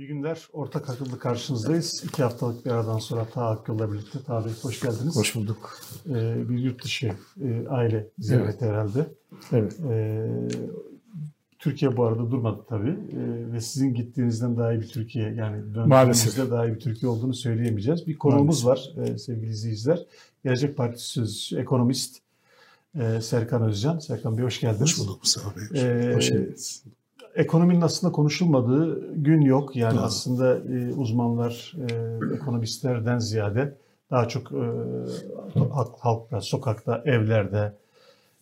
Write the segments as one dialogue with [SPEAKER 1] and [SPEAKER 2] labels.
[SPEAKER 1] İyi günler. Ortak akıllı karşınızdayız. İki haftalık bir aradan sonra Ta Akıl'la birlikte. Ta Bey hoş geldiniz.
[SPEAKER 2] Hoş bulduk.
[SPEAKER 1] Ee, bir yurt dışı e, aile ziyareti evet. herhalde.
[SPEAKER 2] Evet.
[SPEAKER 1] Ee, Türkiye bu arada durmadı tabii. Ee, ve sizin gittiğinizden daha iyi bir Türkiye yani döndüğünüzde daha iyi bir Türkiye olduğunu söyleyemeyeceğiz. Bir konuğumuz var e, sevgili izleyiciler. Gelecek Partisi Sözcüsü, ekonomist e, Serkan Özcan. Serkan Bey hoş geldiniz.
[SPEAKER 2] Hoş bulduk Mustafa Bey. Ee, hoş geldiniz
[SPEAKER 1] ekonominin aslında konuşulmadığı gün yok. Yani Doğru. aslında e, uzmanlar, e, ekonomistlerden ziyade daha çok e, halk, halkta, sokakta, evlerde,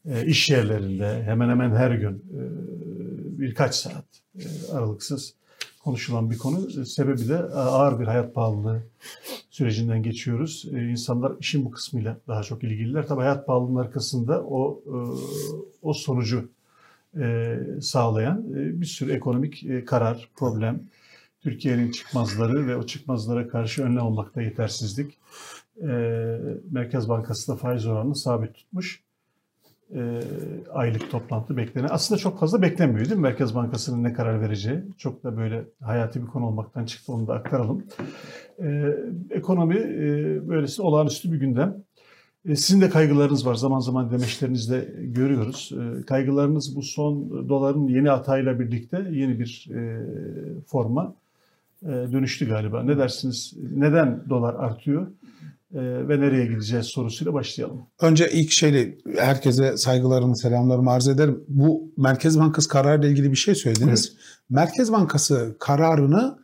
[SPEAKER 1] e, iş yerlerinde hemen hemen her gün e, birkaç saat e, aralıksız konuşulan bir konu. Sebebi de ağır bir hayat pahalılığı sürecinden geçiyoruz. E, insanlar işin bu kısmıyla daha çok ilgililer. Tabii hayat pahalılığının arkasında o e, o sonucu e, sağlayan e, bir sürü ekonomik e, karar, problem, Türkiye'nin çıkmazları ve o çıkmazlara karşı önlem olmakta yetersizlik. Merkez Bankası da faiz oranını sabit tutmuş. Aylık toplantı beklenen. Aslında çok fazla beklenmiyor değil mi Merkez Bankası'nın ne karar vereceği? Çok da böyle hayati bir konu olmaktan çıktı onu da aktaralım. Ekonomi böylesi olağanüstü bir gündem. E, sizin de kaygılarınız var. Zaman zaman demeçlerinizde görüyoruz. E, kaygılarınız bu son doların yeni hatayla birlikte yeni bir e, forma dönüştü galiba. Ne dersiniz? Neden dolar artıyor? ve nereye gideceğiz sorusuyla başlayalım.
[SPEAKER 2] Önce ilk şeyle herkese saygılarımı, selamlarımı arz ederim. Bu Merkez Bankası kararıyla ilgili bir şey söylediniz. Evet. Merkez Bankası kararını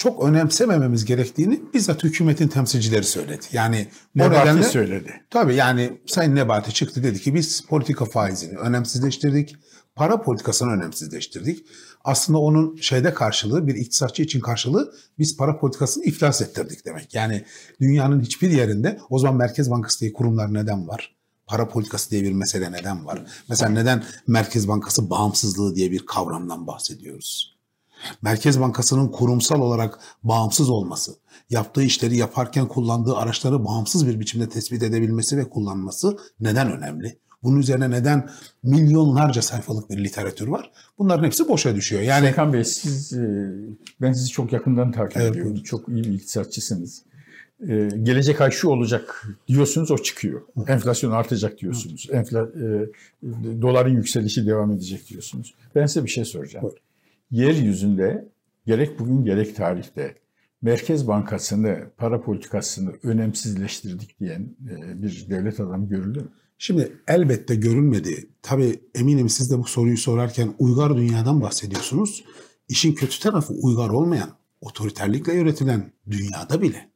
[SPEAKER 2] çok önemsemememiz gerektiğini bizzat hükümetin temsilcileri söyledi. Yani
[SPEAKER 1] Nebati nedenle, söyledi.
[SPEAKER 2] Tabii yani Sayın Nebati çıktı dedi ki biz politika faizini önemsizleştirdik. Para politikasını önemsizleştirdik. Aslında onun şeyde karşılığı bir iktisatçı için karşılığı biz para politikasını iflas ettirdik demek. Yani dünyanın hiçbir yerinde o zaman Merkez Bankası diye kurumlar neden var? Para politikası diye bir mesele neden var? Mesela neden Merkez Bankası bağımsızlığı diye bir kavramdan bahsediyoruz? Merkez Bankası'nın kurumsal olarak bağımsız olması, yaptığı işleri yaparken kullandığı araçları bağımsız bir biçimde tespit edebilmesi ve kullanması neden önemli? Bunun üzerine neden milyonlarca sayfalık bir literatür var? Bunların hepsi boşa düşüyor.
[SPEAKER 3] Yani Serkan Bey siz e, ben sizi çok yakından takip evet, ediyorum. Çok iyi bir iktisatçısınız. Ee, gelecek ay şu olacak diyorsunuz o çıkıyor. Enflasyon artacak diyorsunuz. Enfla, e, doların yükselişi devam edecek diyorsunuz. Ben size bir şey soracağım. Buyurun yeryüzünde gerek bugün gerek tarihte Merkez Bankası'nı, para politikasını önemsizleştirdik diyen e, bir devlet adamı görüldü mü?
[SPEAKER 2] Şimdi elbette görülmedi. Tabii eminim siz de bu soruyu sorarken uygar dünyadan bahsediyorsunuz. İşin kötü tarafı uygar olmayan, otoriterlikle yönetilen dünyada bile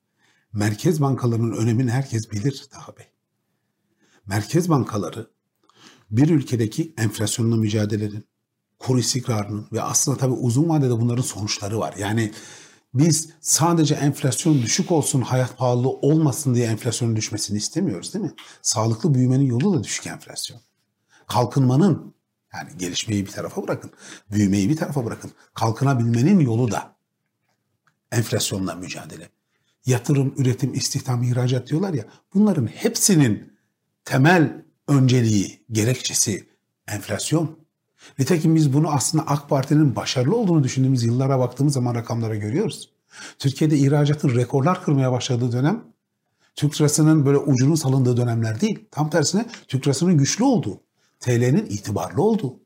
[SPEAKER 2] merkez bankalarının önemini herkes bilir daha bey. Merkez bankaları bir ülkedeki enflasyonla mücadelenin, kur istikrarının ve aslında tabii uzun vadede bunların sonuçları var. Yani biz sadece enflasyon düşük olsun, hayat pahalı olmasın diye enflasyonun düşmesini istemiyoruz değil mi? Sağlıklı büyümenin yolu da düşük enflasyon. Kalkınmanın yani gelişmeyi bir tarafa bırakın, büyümeyi bir tarafa bırakın. Kalkınabilmenin yolu da enflasyonla mücadele. Yatırım, üretim, istihdam, ihracat diyorlar ya. Bunların hepsinin temel önceliği, gerekçesi enflasyon. Nitekim biz bunu aslında AK Parti'nin başarılı olduğunu düşündüğümüz yıllara baktığımız zaman rakamlara görüyoruz. Türkiye'de ihracatın rekorlar kırmaya başladığı dönem Türk lirasının böyle ucunun salındığı dönemler değil. Tam tersine Türk lirasının güçlü olduğu, TL'nin itibarlı olduğu,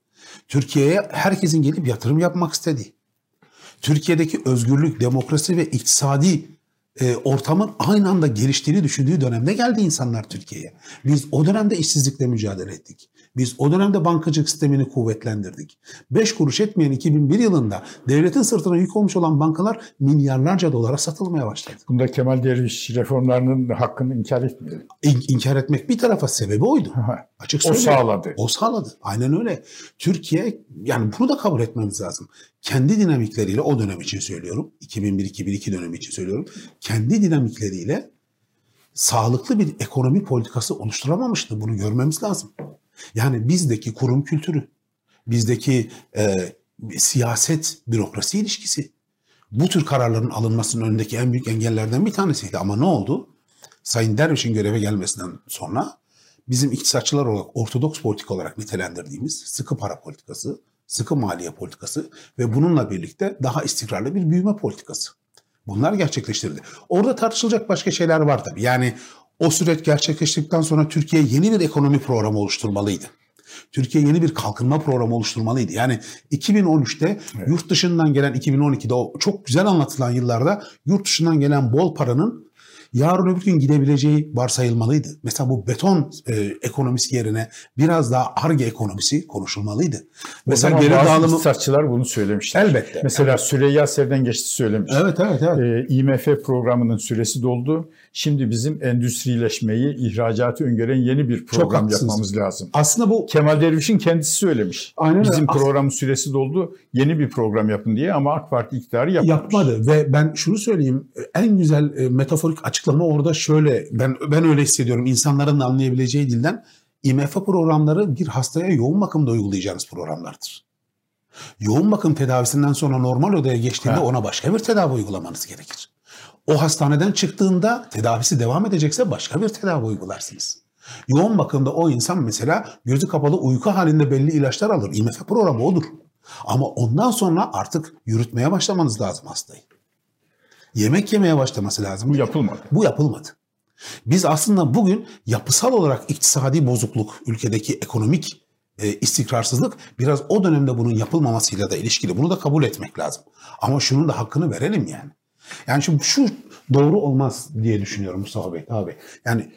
[SPEAKER 2] Türkiye'ye herkesin gelip yatırım yapmak istediği, Türkiye'deki özgürlük, demokrasi ve iktisadi e, ortamın aynı anda geliştiğini düşündüğü dönemde geldi insanlar Türkiye'ye. Biz o dönemde işsizlikle mücadele ettik. Biz o dönemde bankacılık sistemini kuvvetlendirdik. 5 kuruş etmeyen 2001 yılında devletin sırtına yük olmuş olan bankalar milyarlarca dolara satılmaya başladı.
[SPEAKER 3] Bunda Kemal Derviş reformlarının hakkını inkar etmiyor.
[SPEAKER 2] İn, inkar etmek bir tarafa sebebi oydu.
[SPEAKER 3] Açık o sağladı.
[SPEAKER 2] O sağladı. Aynen öyle. Türkiye yani bunu da kabul etmemiz lazım. Kendi dinamikleriyle o dönem için söylüyorum. 2001-2002 dönemi için söylüyorum. Kendi dinamikleriyle sağlıklı bir ekonomi politikası oluşturamamıştı. Bunu görmemiz lazım. Yani bizdeki kurum kültürü, bizdeki e, siyaset bürokrasi ilişkisi bu tür kararların alınmasının önündeki en büyük engellerden bir tanesiydi. Ama ne oldu? Sayın Derviş'in göreve gelmesinden sonra bizim iktisatçılar olarak ortodoks politik olarak nitelendirdiğimiz sıkı para politikası, sıkı maliye politikası ve bununla birlikte daha istikrarlı bir büyüme politikası. Bunlar gerçekleştirildi. Orada tartışılacak başka şeyler var tabii. Yani o süreç gerçekleştikten sonra Türkiye yeni bir ekonomi programı oluşturmalıydı. Türkiye yeni bir kalkınma programı oluşturmalıydı. Yani 2013'te evet. yurt dışından gelen 2012'de o çok güzel anlatılan yıllarda yurt dışından gelen bol paranın yarın öbür gün gidebileceği varsayılmalıydı. Mesela bu beton e, ekonomisi yerine biraz daha arge ekonomisi konuşulmalıydı.
[SPEAKER 3] Mesela geri dağılımı... iktisatçılar bunu söylemişler.
[SPEAKER 2] Elbette.
[SPEAKER 3] Mesela evet. Süreyya Sevden geçti söylemiş.
[SPEAKER 2] Evet, evet, evet.
[SPEAKER 3] E, IMF programının süresi doldu. Şimdi bizim endüstrileşmeyi, ihracatı öngören yeni bir program yapmamız lazım.
[SPEAKER 2] Aslında bu
[SPEAKER 3] Kemal Derviş'in kendisi söylemiş. Aynen Bizim öyle. programın süresi doldu. Yeni bir program yapın diye ama AK Parti iktidarı yapmamış.
[SPEAKER 2] Yapmadı ve ben şunu söyleyeyim. En güzel e, metaforik açıklama orada şöyle. Ben ben öyle hissediyorum. İnsanların anlayabileceği dilden IMF programları bir hastaya yoğun bakımda uygulayacağınız programlardır. Yoğun bakım tedavisinden sonra normal odaya geçtiğinde ona başka bir tedavi uygulamanız gerekir. O hastaneden çıktığında tedavisi devam edecekse başka bir tedavi uygularsınız. Yoğun bakımda o insan mesela gözü kapalı uyku halinde belli ilaçlar alır. IMF programı odur. Ama ondan sonra artık yürütmeye başlamanız lazım hastayı. Yemek yemeye başlaması lazım.
[SPEAKER 3] Bu yapılmadı.
[SPEAKER 2] Bu yapılmadı. Biz aslında bugün yapısal olarak iktisadi bozukluk, ülkedeki ekonomik e, istikrarsızlık biraz o dönemde bunun yapılmamasıyla da ilişkili. Bunu da kabul etmek lazım. Ama şunun da hakkını verelim yani. Yani şimdi şu doğru olmaz diye düşünüyorum Mustafa Bey abi. Yani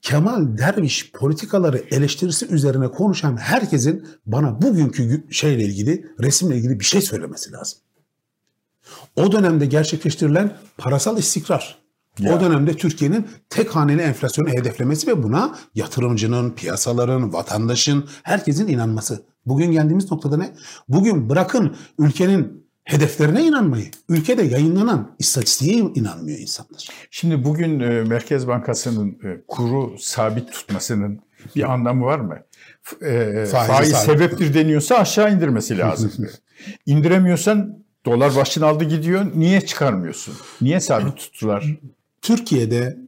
[SPEAKER 2] Kemal Derviş politikaları eleştirisi üzerine konuşan herkesin bana bugünkü şeyle ilgili, resimle ilgili bir şey söylemesi lazım. O dönemde gerçekleştirilen parasal istikrar, ya. o dönemde Türkiye'nin tek haneli enflasyonu hedeflemesi ve buna yatırımcının, piyasaların, vatandaşın, herkesin inanması. Bugün geldiğimiz noktada ne? Bugün bırakın ülkenin hedeflerine inanmayı, ülkede yayınlanan istatistiğe inanmıyor insanlar.
[SPEAKER 3] Şimdi bugün e, Merkez Bankası'nın e, kuru sabit tutmasının bir anlamı var mı? E, faiz, faiz sebeptir deniyorsa aşağı indirmesi lazım. İndiremiyorsan dolar başını aldı gidiyor. Niye çıkarmıyorsun? Niye sabit tuttular?
[SPEAKER 2] Türkiye'de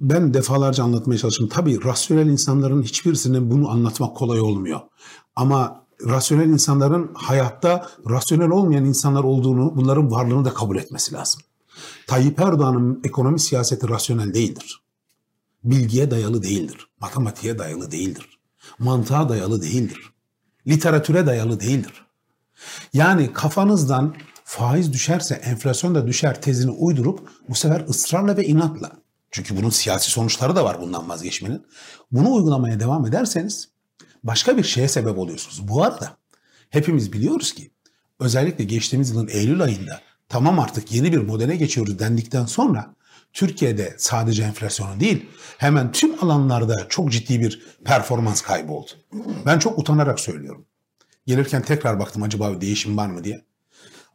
[SPEAKER 2] ben defalarca anlatmaya çalıştım. Tabii rasyonel insanların hiçbirisinin bunu anlatmak kolay olmuyor. Ama rasyonel insanların hayatta rasyonel olmayan insanlar olduğunu, bunların varlığını da kabul etmesi lazım. Tayyip Erdoğan'ın ekonomi siyaseti rasyonel değildir. Bilgiye dayalı değildir. Matematiğe dayalı değildir. Mantığa dayalı değildir. Literatüre dayalı değildir. Yani kafanızdan faiz düşerse enflasyon da düşer tezini uydurup bu sefer ısrarla ve inatla çünkü bunun siyasi sonuçları da var bundan vazgeçmenin. Bunu uygulamaya devam ederseniz başka bir şeye sebep oluyorsunuz. Bu arada hepimiz biliyoruz ki özellikle geçtiğimiz yılın Eylül ayında tamam artık yeni bir modele geçiyoruz dendikten sonra Türkiye'de sadece enflasyonu değil hemen tüm alanlarda çok ciddi bir performans kaybı oldu. Ben çok utanarak söylüyorum. Gelirken tekrar baktım acaba bir değişim var mı diye.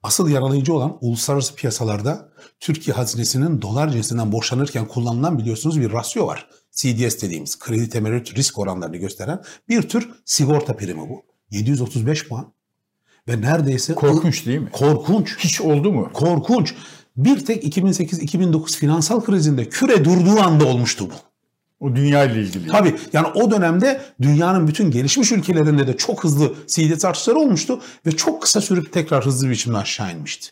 [SPEAKER 2] Asıl yaralayıcı olan uluslararası piyasalarda Türkiye hazinesinin dolar cinsinden borçlanırken kullanılan biliyorsunuz bir rasyo var. CDS dediğimiz kredi temerrüt risk oranlarını gösteren bir tür sigorta primi bu. 735 puan. Ve neredeyse...
[SPEAKER 3] Korkunç değil mi?
[SPEAKER 2] Korkunç.
[SPEAKER 3] Hiç oldu mu?
[SPEAKER 2] Korkunç. Bir tek 2008-2009 finansal krizinde küre durduğu anda olmuştu bu.
[SPEAKER 3] O dünya ile ilgili.
[SPEAKER 2] Tabii yani o dönemde dünyanın bütün gelişmiş ülkelerinde de çok hızlı CDS artışları olmuştu ve çok kısa sürüp tekrar hızlı bir biçimde aşağı inmişti.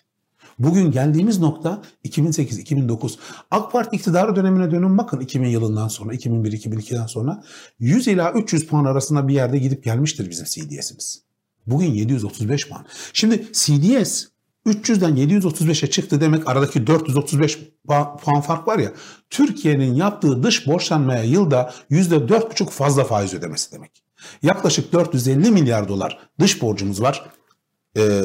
[SPEAKER 2] Bugün geldiğimiz nokta 2008-2009. AK Parti iktidarı dönemine dönün bakın 2000 yılından sonra, 2001-2002'den sonra 100 ila 300 puan arasında bir yerde gidip gelmiştir bizim CDS'imiz. Bugün 735 puan. Şimdi CDS 300'den 735'e çıktı demek aradaki 435 puan fark var ya. Türkiye'nin yaptığı dış borçlanmaya yılda %4,5 fazla faiz ödemesi demek. Yaklaşık 450 milyar dolar dış borcumuz var. E,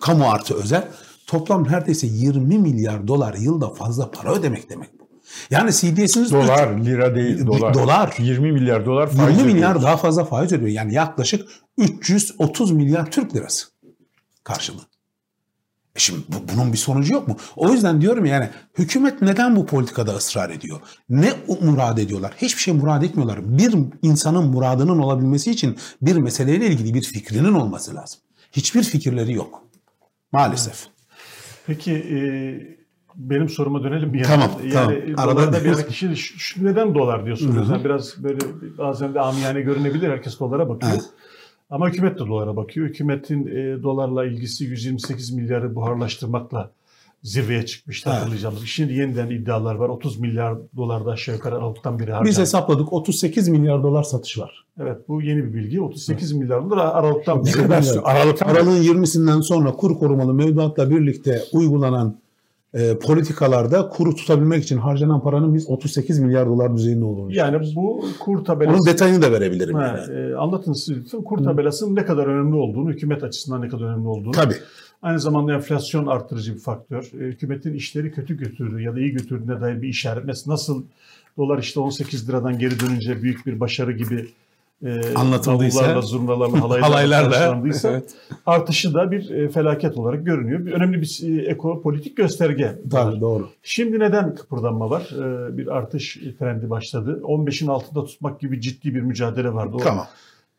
[SPEAKER 2] kamu artı özel toplam neredeyse 20 milyar dolar yılda fazla para ödemek demek bu. Yani CDS'iniz
[SPEAKER 3] dolar, üç, lira değil dolar.
[SPEAKER 2] Dolar.
[SPEAKER 3] 20 milyar dolar faiz
[SPEAKER 2] 20 milyar ödüyor. daha fazla faiz ödüyor. Yani yaklaşık 330 milyar Türk lirası karşılığı. E şimdi bu, bunun bir sonucu yok mu? O yüzden diyorum yani hükümet neden bu politikada ısrar ediyor? Ne murad ediyorlar? Hiçbir şey murad etmiyorlar. Bir insanın muradının olabilmesi için bir meseleyle ilgili bir fikrinin olması lazım. Hiçbir fikirleri yok. Maalesef.
[SPEAKER 1] Peki e, benim soruma dönelim bir yana.
[SPEAKER 2] Tamam,
[SPEAKER 1] yani tamam. Arada bir kişi şu, neden dolar diyorsunuz? Yani biraz böyle bazen de amiyane görünebilir. Herkes dolara bakıyor. Evet. Ama hükümet de dolara bakıyor. Hükümetin e, dolarla ilgisi 128 milyarı buharlaştırmakla zirveye çıkmıştı
[SPEAKER 2] Evet.
[SPEAKER 1] hatırlayacağımız. Şimdi yeniden iddialar var. 30 milyar dolar da aşağı yukarı Aralık'tan beri harcandı.
[SPEAKER 2] Biz hesapladık 38 milyar dolar satış var.
[SPEAKER 1] Evet bu yeni bir bilgi. 38 milyar dolar Aralık'tan
[SPEAKER 3] Aralık- Aralık'tan
[SPEAKER 2] Aralığın 20'sinden sonra kur korumalı mevduatla birlikte uygulanan e, politikalarda kuru tutabilmek için harcanan paranın biz 38 milyar dolar düzeyinde olduğunu
[SPEAKER 1] Yani bu kur tabelası.
[SPEAKER 2] Onun detayını da verebilirim.
[SPEAKER 1] Ha,
[SPEAKER 2] yani.
[SPEAKER 1] e, anlatın siz lütfen. Kur tabelasının ne kadar önemli olduğunu, hükümet açısından ne kadar önemli olduğunu.
[SPEAKER 2] Tabii.
[SPEAKER 1] Aynı zamanda enflasyon artırıcı bir faktör. E, hükümetin işleri kötü götürdüğü ya da iyi götürdüğüne dair bir işaret. Mesela nasıl dolar işte 18 liradan geri dönünce büyük bir başarı gibi e,
[SPEAKER 2] Anlatıldıysa,
[SPEAKER 1] davullarla, zurnalarla, halaylarla,
[SPEAKER 2] halaylarla, evet.
[SPEAKER 1] artışı da bir e, felaket olarak görünüyor. Bir önemli bir e, ekopolitik gösterge.
[SPEAKER 2] Tabii doğru.
[SPEAKER 1] Şimdi neden kıpırdanma var? E, bir artış trendi başladı. 15'in altında tutmak gibi ciddi bir mücadele vardı. O,
[SPEAKER 2] Tamam.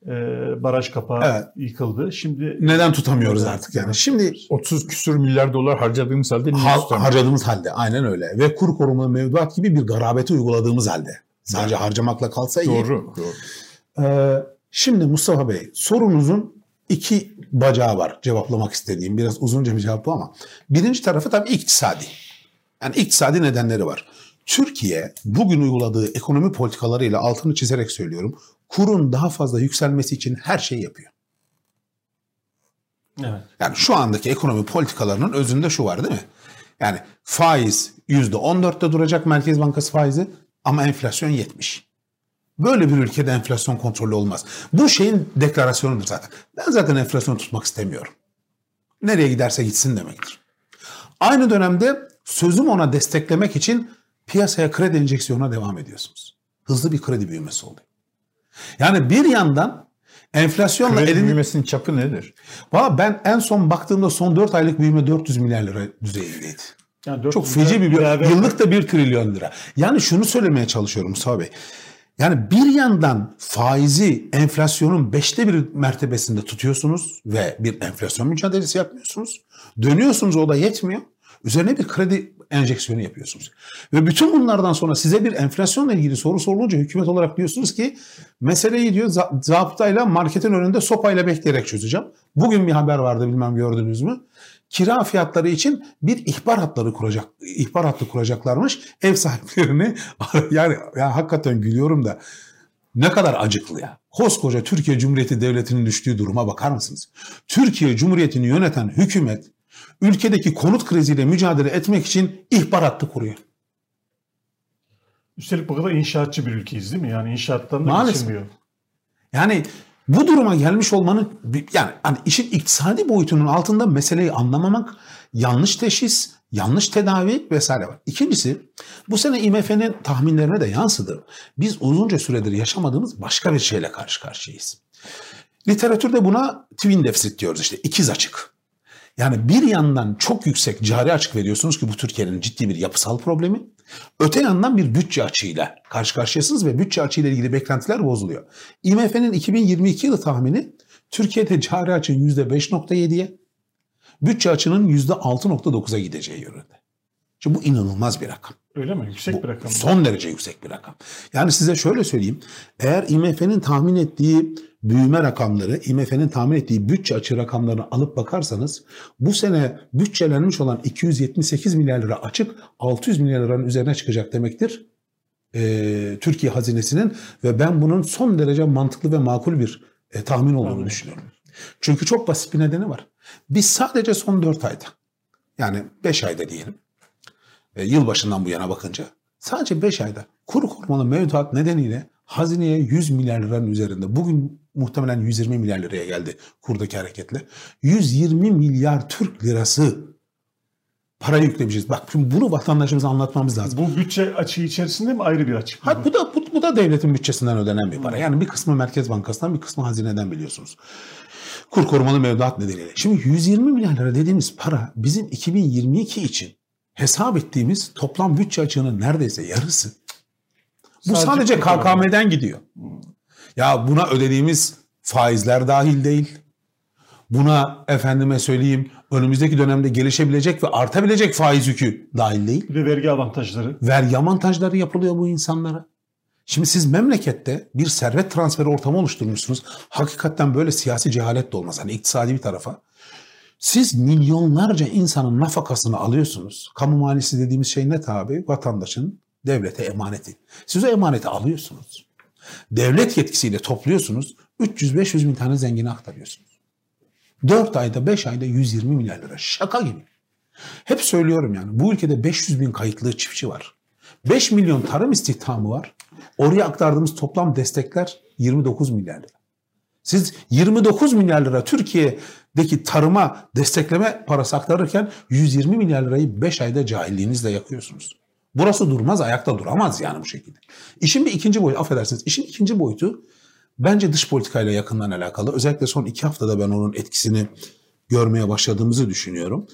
[SPEAKER 1] e, baraj kapağı
[SPEAKER 2] Evet.
[SPEAKER 1] yıkıldı. Şimdi
[SPEAKER 2] Neden tutamıyoruz artık yani? Şimdi
[SPEAKER 3] 30 küsür milyar dolar harcadığımız halde niye
[SPEAKER 2] ha-
[SPEAKER 3] tutamıyoruz?
[SPEAKER 2] harcadığımız halde aynen öyle ve kur korumalı mevduat gibi bir garabeti uyguladığımız halde. Sadece harcamakla kalsa iyi.
[SPEAKER 3] Doğru, doğru.
[SPEAKER 2] Şimdi Mustafa Bey sorunuzun iki bacağı var cevaplamak istediğim. Biraz uzunca bir cevap bu ama. Birinci tarafı tabii iktisadi. Yani iktisadi nedenleri var. Türkiye bugün uyguladığı ekonomi politikalarıyla altını çizerek söylüyorum. Kurun daha fazla yükselmesi için her şeyi yapıyor.
[SPEAKER 1] evet.
[SPEAKER 2] Yani şu andaki ekonomi politikalarının özünde şu var değil mi? Yani faiz %14'te duracak Merkez Bankası faizi ama enflasyon 70. Böyle bir ülkede enflasyon kontrolü olmaz. Bu şeyin deklarasyonudur zaten. Ben zaten enflasyon tutmak istemiyorum. Nereye giderse gitsin demektir. Aynı dönemde sözüm ona desteklemek için piyasaya kredi enjeksiyonuna devam ediyorsunuz. Hızlı bir kredi büyümesi oluyor. Yani bir yandan enflasyonla
[SPEAKER 3] Kredi
[SPEAKER 2] elini...
[SPEAKER 3] büyümesinin çapı nedir?
[SPEAKER 2] Valla ben en son baktığımda son 4 aylık büyüme 400 milyar lira düzeyindeydi.
[SPEAKER 1] Yani
[SPEAKER 2] Çok
[SPEAKER 1] 400
[SPEAKER 2] feci bir
[SPEAKER 1] beraber-
[SPEAKER 2] yıllık da 1 trilyon lira. Yani şunu söylemeye çalışıyorum Mustafa Bey. Yani bir yandan faizi enflasyonun beşte bir mertebesinde tutuyorsunuz ve bir enflasyon mücadelesi yapmıyorsunuz. Dönüyorsunuz o da yetmiyor. Üzerine bir kredi enjeksiyonu yapıyorsunuz. Ve bütün bunlardan sonra size bir enflasyonla ilgili soru sorulunca hükümet olarak diyorsunuz ki meseleyi diyor za- zaptayla marketin önünde sopayla bekleyerek çözeceğim. Bugün bir haber vardı bilmem gördünüz mü? Kira fiyatları için bir ihbar hatları kuracak, ihbar hattı kuracaklarmış. Ev sahiplerini yani, yani hakikaten gülüyorum da ne kadar acıklı ya. Koskoca Türkiye Cumhuriyeti Devleti'nin düştüğü duruma bakar mısınız? Türkiye Cumhuriyeti'ni yöneten hükümet ülkedeki konut kriziyle mücadele etmek için ihbar hattı kuruyor.
[SPEAKER 1] Üstelik bu kadar inşaatçı bir ülkeyiz değil mi? Yani inşaattan da
[SPEAKER 2] Maalesef.
[SPEAKER 1] geçilmiyor.
[SPEAKER 2] Yani bu duruma gelmiş olmanın yani hani işin iktisadi boyutunun altında meseleyi anlamamak, yanlış teşhis, yanlış tedavi vesaire var. İkincisi bu sene IMF'nin tahminlerine de yansıdı. Biz uzunca süredir yaşamadığımız başka bir şeyle karşı karşıyayız. Literatürde buna twin deficit diyoruz işte ikiz açık. Yani bir yandan çok yüksek cari açık veriyorsunuz ki bu Türkiye'nin ciddi bir yapısal problemi. Öte yandan bir bütçe açığıyla karşı karşıyasınız ve bütçe açığıyla ilgili beklentiler bozuluyor. IMF'nin 2022 yılı tahmini Türkiye'de cari açığın %5.7'ye, bütçe açığının %6.9'a gideceği yönünde. Şimdi bu inanılmaz bir rakam.
[SPEAKER 1] Öyle mi? Yüksek bir rakam.
[SPEAKER 2] Son derece yüksek bir rakam. Yani size şöyle söyleyeyim. Eğer IMF'nin tahmin ettiği büyüme rakamları, IMF'nin tahmin ettiği bütçe açığı rakamlarını alıp bakarsanız bu sene bütçelenmiş olan 278 milyar lira açık 600 milyar liranın üzerine çıkacak demektir. Ee, Türkiye hazinesinin ve ben bunun son derece mantıklı ve makul bir e, tahmin olduğunu
[SPEAKER 1] Anladım.
[SPEAKER 2] düşünüyorum. Çünkü çok basit bir nedeni var. Biz sadece son 4 ayda yani 5 ayda diyelim e, yılbaşından bu yana bakınca sadece 5 ayda kuru korumalı mevduat nedeniyle hazineye 100 milyar liranın üzerinde bugün muhtemelen 120 milyar liraya geldi kurdaki hareketle. 120 milyar Türk lirası para yüklemişiz. Bak şimdi bunu vatandaşımıza anlatmamız lazım.
[SPEAKER 1] Bu bütçe açığı içerisinde mi ayrı bir açık? mı
[SPEAKER 2] Ha, bu da bu, bu da devletin bütçesinden ödenen bir para. Yani bir kısmı Merkez Bankası'ndan bir kısmı hazineden biliyorsunuz. Kur korumalı mevduat nedeniyle. Şimdi 120 milyar lira dediğimiz para bizim 2022 için hesap ettiğimiz toplam bütçe açığının neredeyse yarısı. Bu
[SPEAKER 1] Sadece
[SPEAKER 2] sadece. KKM'den gidiyor. Ya buna ödediğimiz faizler dahil değil. Buna efendime söyleyeyim önümüzdeki dönemde gelişebilecek ve artabilecek faiz yükü dahil değil
[SPEAKER 1] Bir de vergi avantajları.
[SPEAKER 2] vergi avantajları yapılıyor bu insanlara. Şimdi siz memlekette bir servet transferi ortamı oluşturmuşsunuz. Hakikaten böyle siyasi cehalet de olmaz. Hani iktisadi bir tarafa. Siz milyonlarca insanın nafakasını alıyorsunuz. Kamu malisi dediğimiz şey ne tabi? Vatandaşın devlete emaneti. Siz o emaneti alıyorsunuz. Devlet yetkisiyle topluyorsunuz. 300-500 bin tane zengine aktarıyorsunuz. 4 ayda 5 ayda 120 milyar lira. Şaka gibi. Hep söylüyorum yani bu ülkede 500 bin kayıtlı çiftçi var. 5 milyon tarım istihdamı var. Oraya aktardığımız toplam destekler 29 milyar lira. Siz 29 milyar lira Türkiye'deki tarıma destekleme parası aktarırken 120 milyar lirayı 5 ayda cahilliğinizle yakıyorsunuz. Burası durmaz, ayakta duramaz yani bu şekilde. İşin bir ikinci boyutu, affedersiniz, işin ikinci boyutu bence dış politikayla yakından alakalı. Özellikle son iki haftada ben onun etkisini görmeye başladığımızı düşünüyorum.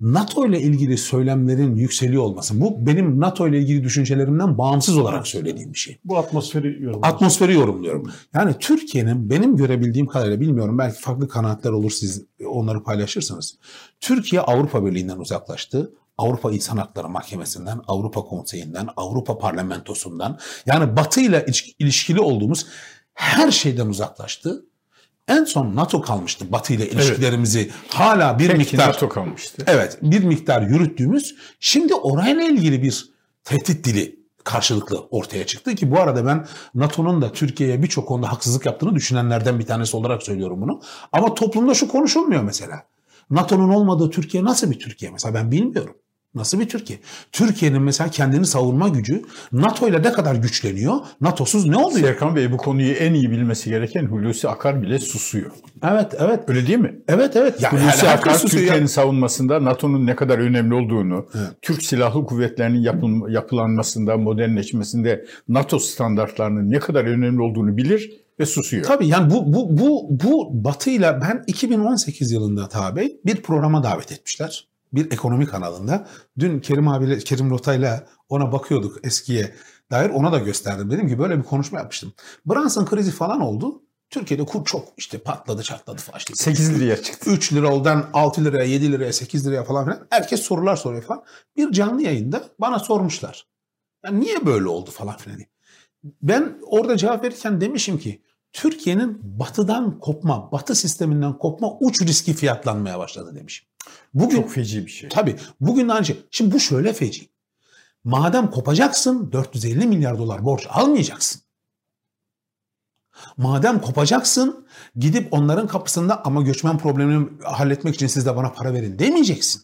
[SPEAKER 2] NATO ile ilgili söylemlerin yükseliyor olması. Bu benim NATO ile ilgili düşüncelerimden bağımsız olarak söylediğim bir şey.
[SPEAKER 1] Bu atmosferi yorumluyorum.
[SPEAKER 2] Atmosferi yorumluyorum. Yani Türkiye'nin benim görebildiğim kadarıyla bilmiyorum belki farklı kanaatler olur siz onları paylaşırsınız. Türkiye Avrupa Birliği'nden uzaklaştı. Avrupa İnsan Hakları Mahkemesi'nden, Avrupa Konseyi'nden, Avrupa Parlamentosu'ndan yani Batı ile ilişkili olduğumuz her şeyden uzaklaştı. En son NATO kalmıştı Batı ile ilişkilerimizi evet. hala bir
[SPEAKER 3] Peki,
[SPEAKER 2] miktar
[SPEAKER 3] NATO kalmıştı.
[SPEAKER 2] Evet, bir miktar yürüttüğümüz şimdi orayla ilgili bir tehdit dili karşılıklı ortaya çıktı ki bu arada ben NATO'nun da Türkiye'ye birçok konuda haksızlık yaptığını düşünenlerden bir tanesi olarak söylüyorum bunu. Ama toplumda şu konuşulmuyor mesela. NATO'nun olmadığı Türkiye nasıl bir Türkiye mesela ben bilmiyorum. Nasıl bir Türkiye? Türkiye'nin mesela kendini savunma gücü NATO ile ne kadar güçleniyor? NATO'suz ne oluyor?
[SPEAKER 3] Serkan Bey bu konuyu en iyi bilmesi gereken Hulusi Akar bile susuyor.
[SPEAKER 2] Evet, evet.
[SPEAKER 3] Öyle değil mi?
[SPEAKER 2] Evet, evet.
[SPEAKER 3] Ya, Hulusi yani Akar Türkiye'nin savunmasında NATO'nun ne kadar önemli olduğunu, evet. Türk Silahlı Kuvvetleri'nin yapıl yapılanmasında, modernleşmesinde NATO standartlarının ne kadar önemli olduğunu bilir ve susuyor.
[SPEAKER 2] Tabii yani bu bu bu bu Batı ile ben 2018 yılında tabi bir programa davet etmişler bir ekonomi kanalında. Dün Kerim abiyle, Kerim Rota'yla ona bakıyorduk eskiye dair ona da gösterdim. Dedim ki böyle bir konuşma yapmıştım. Brunson krizi falan oldu. Türkiye'de kur çok işte patladı çatladı falan. İşte
[SPEAKER 3] 8 liraya çıktı.
[SPEAKER 2] 3 lira oldan 6 liraya 7 liraya 8 liraya falan filan. Herkes sorular soruyor falan. Bir canlı yayında bana sormuşlar. Yani niye böyle oldu falan filan. Ben orada cevap verirken demişim ki Türkiye'nin batıdan kopma, batı sisteminden kopma uç riski fiyatlanmaya başladı demişim.
[SPEAKER 3] Bugün, Çok feci bir şey.
[SPEAKER 2] Tabii. Bugün aynı şey. Şimdi bu şöyle feci. Madem kopacaksın 450 milyar dolar borç almayacaksın. Madem kopacaksın gidip onların kapısında ama göçmen problemini halletmek için siz de bana para verin demeyeceksin.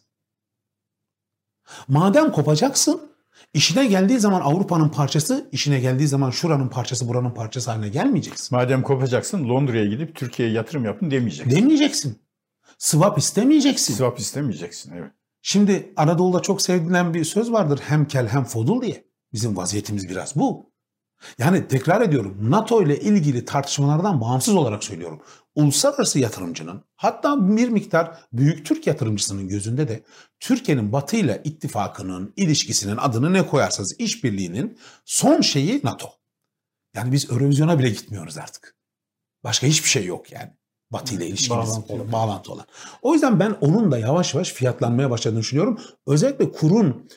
[SPEAKER 2] Madem kopacaksın işine geldiği zaman Avrupa'nın parçası, işine geldiği zaman şuranın parçası, buranın parçası haline gelmeyeceksin.
[SPEAKER 3] Madem kopacaksın Londra'ya gidip Türkiye'ye yatırım yapın demeyeceksin.
[SPEAKER 2] Demeyeceksin. Swap istemeyeceksin.
[SPEAKER 3] Swap istemeyeceksin evet.
[SPEAKER 2] Şimdi Anadolu'da çok sevilen bir söz vardır hem kel hem fodul diye. Bizim vaziyetimiz biraz bu. Yani tekrar ediyorum NATO ile ilgili tartışmalardan bağımsız olarak söylüyorum. Uluslararası yatırımcının hatta bir miktar büyük Türk yatırımcısının gözünde de Türkiye'nin Batı ile ittifakının, ilişkisinin adını ne koyarsanız işbirliğinin son şeyi NATO. Yani biz Eurovizyona bile gitmiyoruz artık. Başka hiçbir şey yok yani. Batı ile ilişkimiz bağlantı, olan, bağlantı olan. O yüzden ben onun da yavaş yavaş fiyatlanmaya başladığını düşünüyorum. Özellikle kurun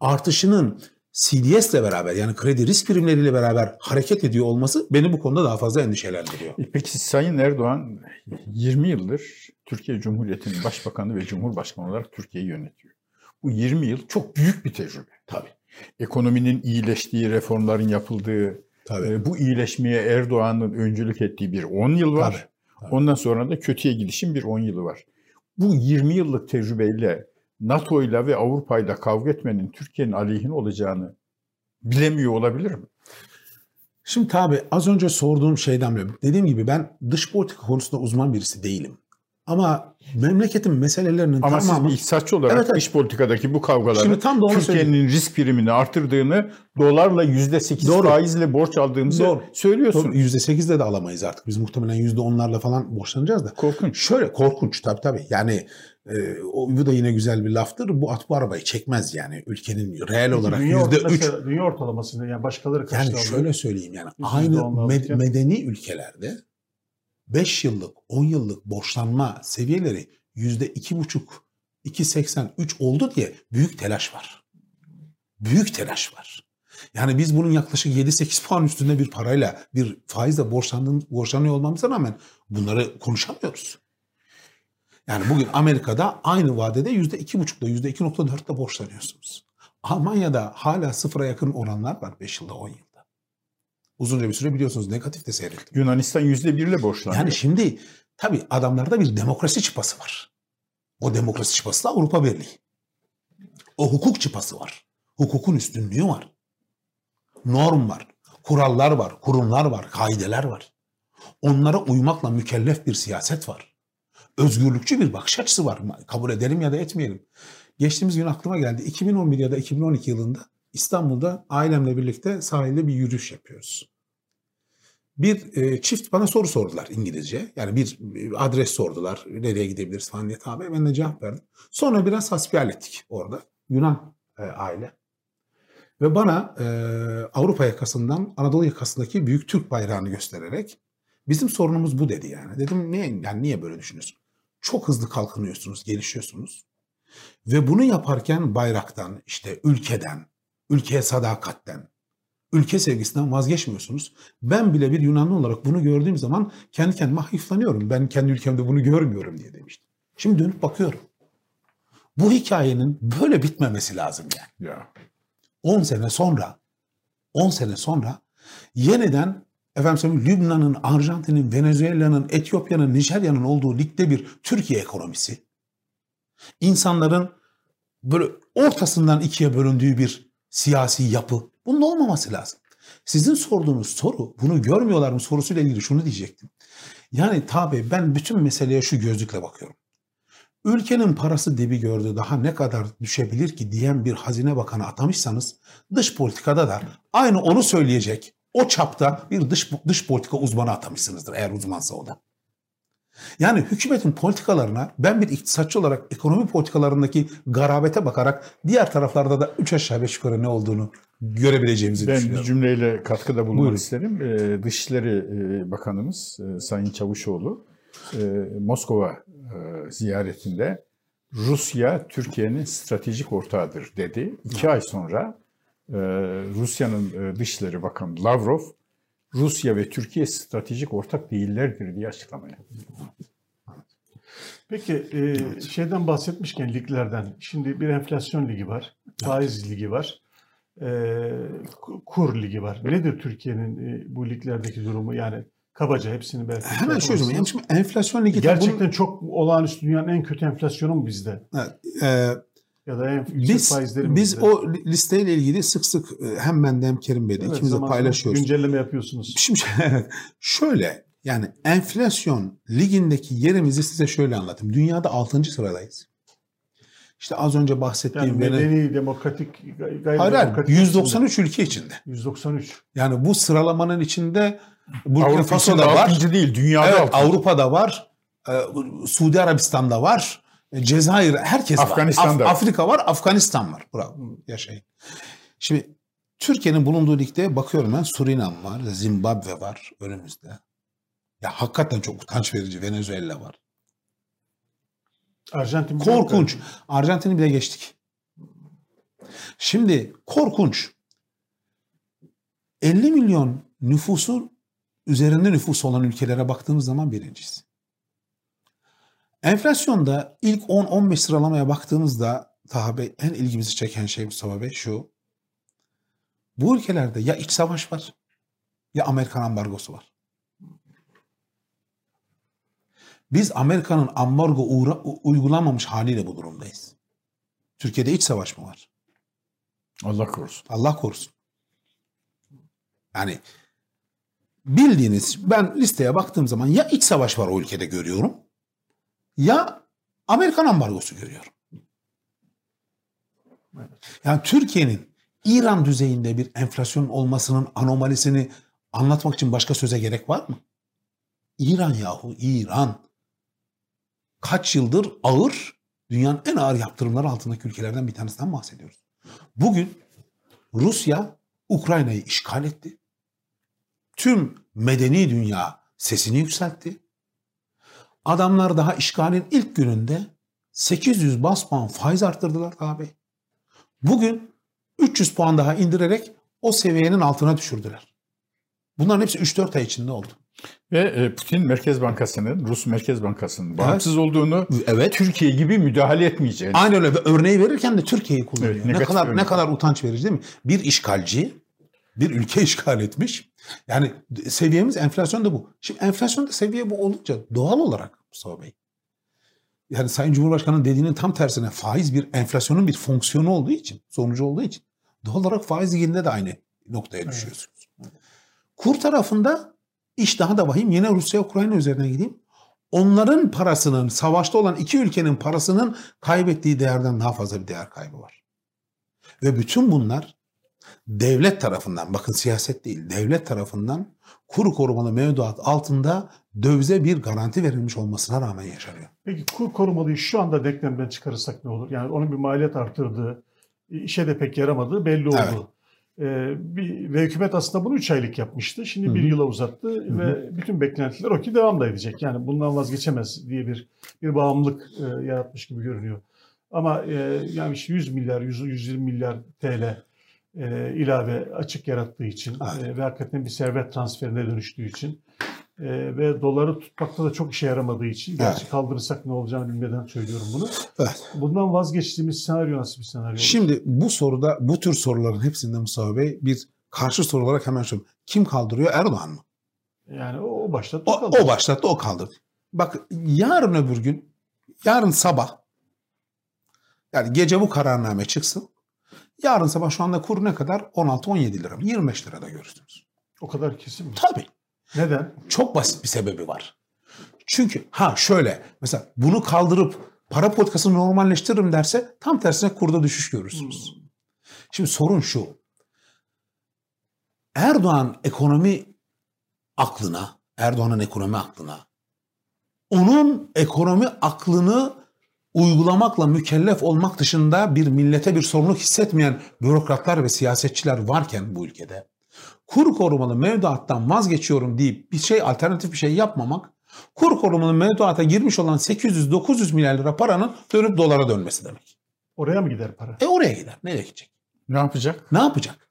[SPEAKER 2] artışının CDS ile beraber yani kredi risk primleriyle beraber hareket ediyor olması beni bu konuda daha fazla endişelendiriyor.
[SPEAKER 3] E peki Sayın Erdoğan 20 yıldır Türkiye Cumhuriyeti'nin başbakanı ve cumhurbaşkanı olarak Türkiye'yi yönetiyor. Bu 20 yıl çok büyük bir tecrübe.
[SPEAKER 2] Tabii.
[SPEAKER 3] Ekonominin iyileştiği, reformların yapıldığı, Tabii. E, bu iyileşmeye Erdoğan'ın öncülük ettiği bir 10 yıl var. Tabii. Ondan sonra da kötüye gidişin bir 10 yılı var. Bu 20 yıllık tecrübeyle NATO ile ve Avrupa ile kavga etmenin Türkiye'nin aleyhine olacağını bilemiyor olabilir mi?
[SPEAKER 2] Şimdi tabii az önce sorduğum şeyden beri dediğim gibi ben dış politika konusunda uzman birisi değilim. Ama memleketin meselelerinin
[SPEAKER 3] Ama
[SPEAKER 2] tamamı...
[SPEAKER 3] siz bir iktisatçı olarak evet, dış politikadaki bu kavgaları Türkiye'nin risk primini artırdığını dolarla %8 Doğru. faizle borç aldığımızı Doğru. söylüyorsunuz. Doğru.
[SPEAKER 2] %8'de de alamayız artık. Biz muhtemelen %10'larla falan borçlanacağız da.
[SPEAKER 3] Korkunç.
[SPEAKER 2] Şöyle korkunç tabii tabii. Yani e, o, bu da yine güzel bir laftır. Bu at bu arabayı çekmez yani. Ülkenin reel olarak
[SPEAKER 1] dünya %3. Dünya ortalamasında yani başkaları
[SPEAKER 2] kaçta Yani şöyle söyleyeyim yani. Aynı med, medeni ülkelerde 5 yıllık, 10 yıllık borçlanma seviyeleri %2,5, 2,83 oldu diye büyük telaş var. Büyük telaş var. Yani biz bunun yaklaşık 7-8 puan üstünde bir parayla bir faizle borçlanıyor olmamıza rağmen bunları konuşamıyoruz. Yani bugün Amerika'da aynı vadede %2,5'da %2,4'da borçlanıyorsunuz. Almanya'da hala sıfıra yakın oranlar var 5 yılda 10 yılda. Uzunca bir süre biliyorsunuz negatif de seyretti.
[SPEAKER 3] Yunanistan %1 ile borçlanıyor.
[SPEAKER 2] Yani şimdi tabii adamlarda bir demokrasi çıpası var. O demokrasi çıpası da Avrupa Birliği. O hukuk çıpası var. Hukukun üstünlüğü var. Norm var. Kurallar var. Kurumlar var. Kaideler var. Onlara uymakla mükellef bir siyaset var. Özgürlükçü bir bakış açısı var. Kabul edelim ya da etmeyelim. Geçtiğimiz gün aklıma geldi. 2011 ya da 2012 yılında İstanbul'da ailemle birlikte sahilde bir yürüyüş yapıyoruz. Bir e, çift bana soru sordular İngilizce. Yani bir, bir adres sordular. Nereye gidebiliriz falan diye tabi. Ben de cevap verdim. Sonra biraz hasbihal ettik orada. Yunan e, aile. Ve bana e, Avrupa yakasından Anadolu yakasındaki büyük Türk bayrağını göstererek bizim sorunumuz bu dedi yani. Dedim niye, yani niye böyle düşünüyorsun? Çok hızlı kalkınıyorsunuz, gelişiyorsunuz. Ve bunu yaparken bayraktan, işte ülkeden, ülkeye sadakatten, ülke sevgisinden vazgeçmiyorsunuz. Ben bile bir Yunanlı olarak bunu gördüğüm zaman kendi kendime hayıflanıyorum. Ben kendi ülkemde bunu görmüyorum diye demiştim. Şimdi dönüp bakıyorum. Bu hikayenin böyle bitmemesi lazım yani.
[SPEAKER 3] Ya.
[SPEAKER 2] 10 sene sonra 10 sene sonra yeniden efendim söyleyeyim Lübnan'ın, Arjantin'in, Venezuela'nın, Etiyopya'nın, Nijerya'nın olduğu ligde bir Türkiye ekonomisi. insanların böyle ortasından ikiye bölündüğü bir siyasi yapı. Bunun olmaması lazım. Sizin sorduğunuz soru, bunu görmüyorlar mı sorusuyla ilgili şunu diyecektim. Yani tabi ben bütün meseleye şu gözlükle bakıyorum. Ülkenin parası debi gördü daha ne kadar düşebilir ki diyen bir hazine bakanı atamışsanız dış politikada da aynı onu söyleyecek o çapta bir dış, dış politika uzmanı atamışsınızdır eğer uzmansa o da. Yani hükümetin politikalarına ben bir iktisatçı olarak ekonomi politikalarındaki garabete bakarak diğer taraflarda da üç aşağı beş yukarı ne olduğunu görebileceğimizi
[SPEAKER 3] ben
[SPEAKER 2] düşünüyorum.
[SPEAKER 3] bir cümleyle katkıda bulunmak
[SPEAKER 2] Buyurun.
[SPEAKER 3] isterim. Ee, Dışişleri e, Bakanımız e, Sayın Çavuşoğlu e, Moskova e, ziyaretinde Rusya Türkiye'nin stratejik ortağıdır dedi. İki ay sonra Rusya'nın e, Dışişleri Bakanı Lavrov Rusya ve Türkiye stratejik ortak değillerdir diye açıklama yaptı.
[SPEAKER 1] Peki e, şeyden bahsetmişken liglerden. Şimdi bir enflasyon ligi var. Faiz ligi var. E, ku- kur ligi var. Nedir Türkiye'nin e, bu liglerdeki durumu? Yani kabaca hepsini belki.
[SPEAKER 2] Hemen şöyle söyleyeyim. Şimdi enflasyon ligi
[SPEAKER 1] Gerçekten çok olağanüstü dünyanın en kötü enflasyonu mu bizde?
[SPEAKER 2] bunun- e,
[SPEAKER 1] Ya da en
[SPEAKER 2] biz biz o listeyle ilgili sık sık e, hem ben de hem Kerim Bey'de
[SPEAKER 1] Evet,
[SPEAKER 2] ikimiz de paylaşıyoruz.
[SPEAKER 1] Güncelleme yapıyorsunuz.
[SPEAKER 2] Şimdi şöyle yani enflasyon ligindeki yerimizi size şöyle anlatayım. Dünyada 6. sıradayız. İşte az önce
[SPEAKER 1] Yani
[SPEAKER 2] bahsettiğim Vene-
[SPEAKER 1] medeni, demokratik, gay- gayri
[SPEAKER 2] Hayır,
[SPEAKER 1] demokratik
[SPEAKER 2] 193 ülke içinde.
[SPEAKER 1] 193.
[SPEAKER 2] Yani bu sıralamanın içinde Burkina Faso'da
[SPEAKER 3] içinde
[SPEAKER 2] var.
[SPEAKER 3] değil, dünyada
[SPEAKER 2] Evet. Avrupa'da var. e, Suudi Arabistan'da var. E, Cezayir herkes
[SPEAKER 3] Afganistan'da
[SPEAKER 2] var. Af- Afrika var, Afganistan var. Bravo. Yaşayın. Şimdi Türkiye'nin bulunduğu ligde bakıyorum ben Surinam var, Zimbabwe var önümüzde. Ya hakikaten çok utanç verici Venezuela var.
[SPEAKER 1] Arjantin
[SPEAKER 2] Korkunç. Arjantin'i bile geçtik. Şimdi korkunç. 50 milyon nüfusu üzerinde nüfusu olan ülkelere baktığımız zaman birinciyiz. Enflasyonda ilk 10-15 sıralamaya baktığımızda Taha Bey en ilgimizi çeken şey Mustafa Bey şu. Bu ülkelerde ya iç savaş var ya Amerikan ambargosu var. Biz Amerika'nın ambargo uğra- uygulanmamış haliyle bu durumdayız. Türkiye'de iç savaş mı var?
[SPEAKER 3] Allah korusun.
[SPEAKER 2] Allah korusun. Yani bildiğiniz ben listeye baktığım zaman ya iç savaş var o ülkede görüyorum ya Amerikan ambargosu görüyorum. Yani Türkiye'nin İran düzeyinde bir enflasyon olmasının anomalisini anlatmak için başka söze gerek var mı? İran yahu İran. Kaç yıldır ağır, dünyanın en ağır yaptırımları altındaki ülkelerden bir tanesinden bahsediyoruz. Bugün Rusya Ukrayna'yı işgal etti. Tüm medeni dünya sesini yükseltti. Adamlar daha işgalin ilk gününde 800 bas puan faiz arttırdılar abi. Bugün 300 puan daha indirerek o seviyenin altına düşürdüler. Bunların hepsi 3-4 ay içinde oldu.
[SPEAKER 3] Ve e, Putin Merkez Bankası'nın, Rus Merkez Bankası'nın bağımsız evet. olduğunu,
[SPEAKER 2] evet.
[SPEAKER 3] Türkiye gibi müdahale etmeyeceğini.
[SPEAKER 2] Aynen öyle. Örneği verirken de Türkiye'yi kullanıyor. Evet, ne kadar örnek. ne kadar utanç verici değil mi? Bir işgalci bir ülke işgal etmiş. Yani seviyemiz enflasyon da bu. Şimdi enflasyon da seviye bu olunca doğal olarak Mustafa Bey. Yani Sayın Cumhurbaşkanı'nın dediğinin tam tersine faiz bir enflasyonun bir fonksiyonu olduğu için, sonucu olduğu için doğal olarak faiz liginde de aynı noktaya düşüyorsunuz. Evet. Kur tarafında iş daha da vahim. Yine Rusya Ukrayna üzerine gideyim. Onların parasının, savaşta olan iki ülkenin parasının kaybettiği değerden daha fazla bir değer kaybı var. Ve bütün bunlar devlet tarafından, bakın siyaset değil, devlet tarafından kur korumalı mevduat altında dövize bir garanti verilmiş olmasına rağmen yaşanıyor.
[SPEAKER 1] Peki kur korumalıyı şu anda denklemden çıkarırsak ne olur? Yani onun bir maliyet arttırdığı, işe de pek yaramadığı belli oldu. Evet. Ee, bir, ve hükümet aslında bunu 3 aylık yapmıştı. Şimdi Hı-hı. bir yıla uzattı Hı-hı. ve bütün beklentiler o ki devam da edecek. Yani bundan vazgeçemez diye bir bir bağımlılık e, yaratmış gibi görünüyor. Ama e, yani işte 100 milyar, 100, 120 milyar TL e, ilave açık yarattığı için e, ve hakikaten bir servet transferine dönüştüğü için e, ve doları tutmakta da çok işe yaramadığı için gerçi evet. kaldırırsak ne olacağını bilmeden söylüyorum bunu. Evet. Bundan vazgeçtiğimiz senaryo nasıl bir senaryo?
[SPEAKER 2] Şimdi bu soruda bu tür soruların hepsinde Mustafa Bey bir karşı soru olarak hemen söylüyorum. Kim kaldırıyor Erdoğan mı?
[SPEAKER 1] Yani o, başlattı
[SPEAKER 2] o, o, o başlattı o kaldırdı. Bak yarın öbür gün yarın sabah yani gece bu kararname çıksın. Yarın sabah şu anda kur ne kadar? 16-17 lira mı? 25 lirada görürsünüz.
[SPEAKER 1] O kadar kesin mi?
[SPEAKER 2] Tabii.
[SPEAKER 1] Neden?
[SPEAKER 2] Çok basit bir sebebi var. Çünkü ha şöyle mesela bunu kaldırıp para politikasını normalleştiririm derse tam tersine kurda düşüş görürsünüz. Hmm. Şimdi sorun şu. Erdoğan ekonomi aklına, Erdoğan'ın ekonomi aklına, onun ekonomi aklını uygulamakla mükellef olmak dışında bir millete bir sorumluluk hissetmeyen bürokratlar ve siyasetçiler varken bu ülkede kur korumalı mevduattan vazgeçiyorum deyip bir şey alternatif bir şey yapmamak kur korumalı mevduata girmiş olan 800-900 milyar lira paranın dönüp dolara dönmesi demek.
[SPEAKER 1] Oraya mı gider para?
[SPEAKER 2] E oraya gider. Nereye gidecek?
[SPEAKER 3] Ne yapacak?
[SPEAKER 2] Ne yapacak?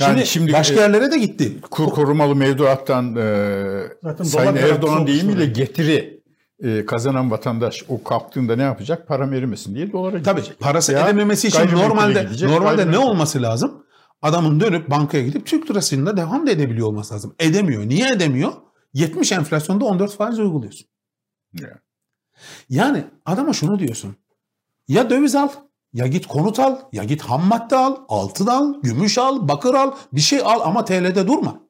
[SPEAKER 2] Yani şimdi, şimdi başka e, yerlere de gitti.
[SPEAKER 3] Kur korumalı mevduattan e, Sayın Erdoğan değil mi de getiri e, kazanan vatandaş o kalktığında ne yapacak? Param erimesin diye dolara gidecek.
[SPEAKER 2] Tabii parası ya, edememesi için normalde gidecek, normalde ne olması lazım? Adamın dönüp bankaya gidip Türk lirasıyla devam da edebiliyor olması lazım. Edemiyor. Niye edemiyor? 70 enflasyonda 14 faiz uyguluyorsun. Yeah. Yani adama şunu diyorsun. Ya döviz al, ya git konut al, ya git ham madde al, altın al, gümüş al, bakır al, bir şey al ama TL'de durma.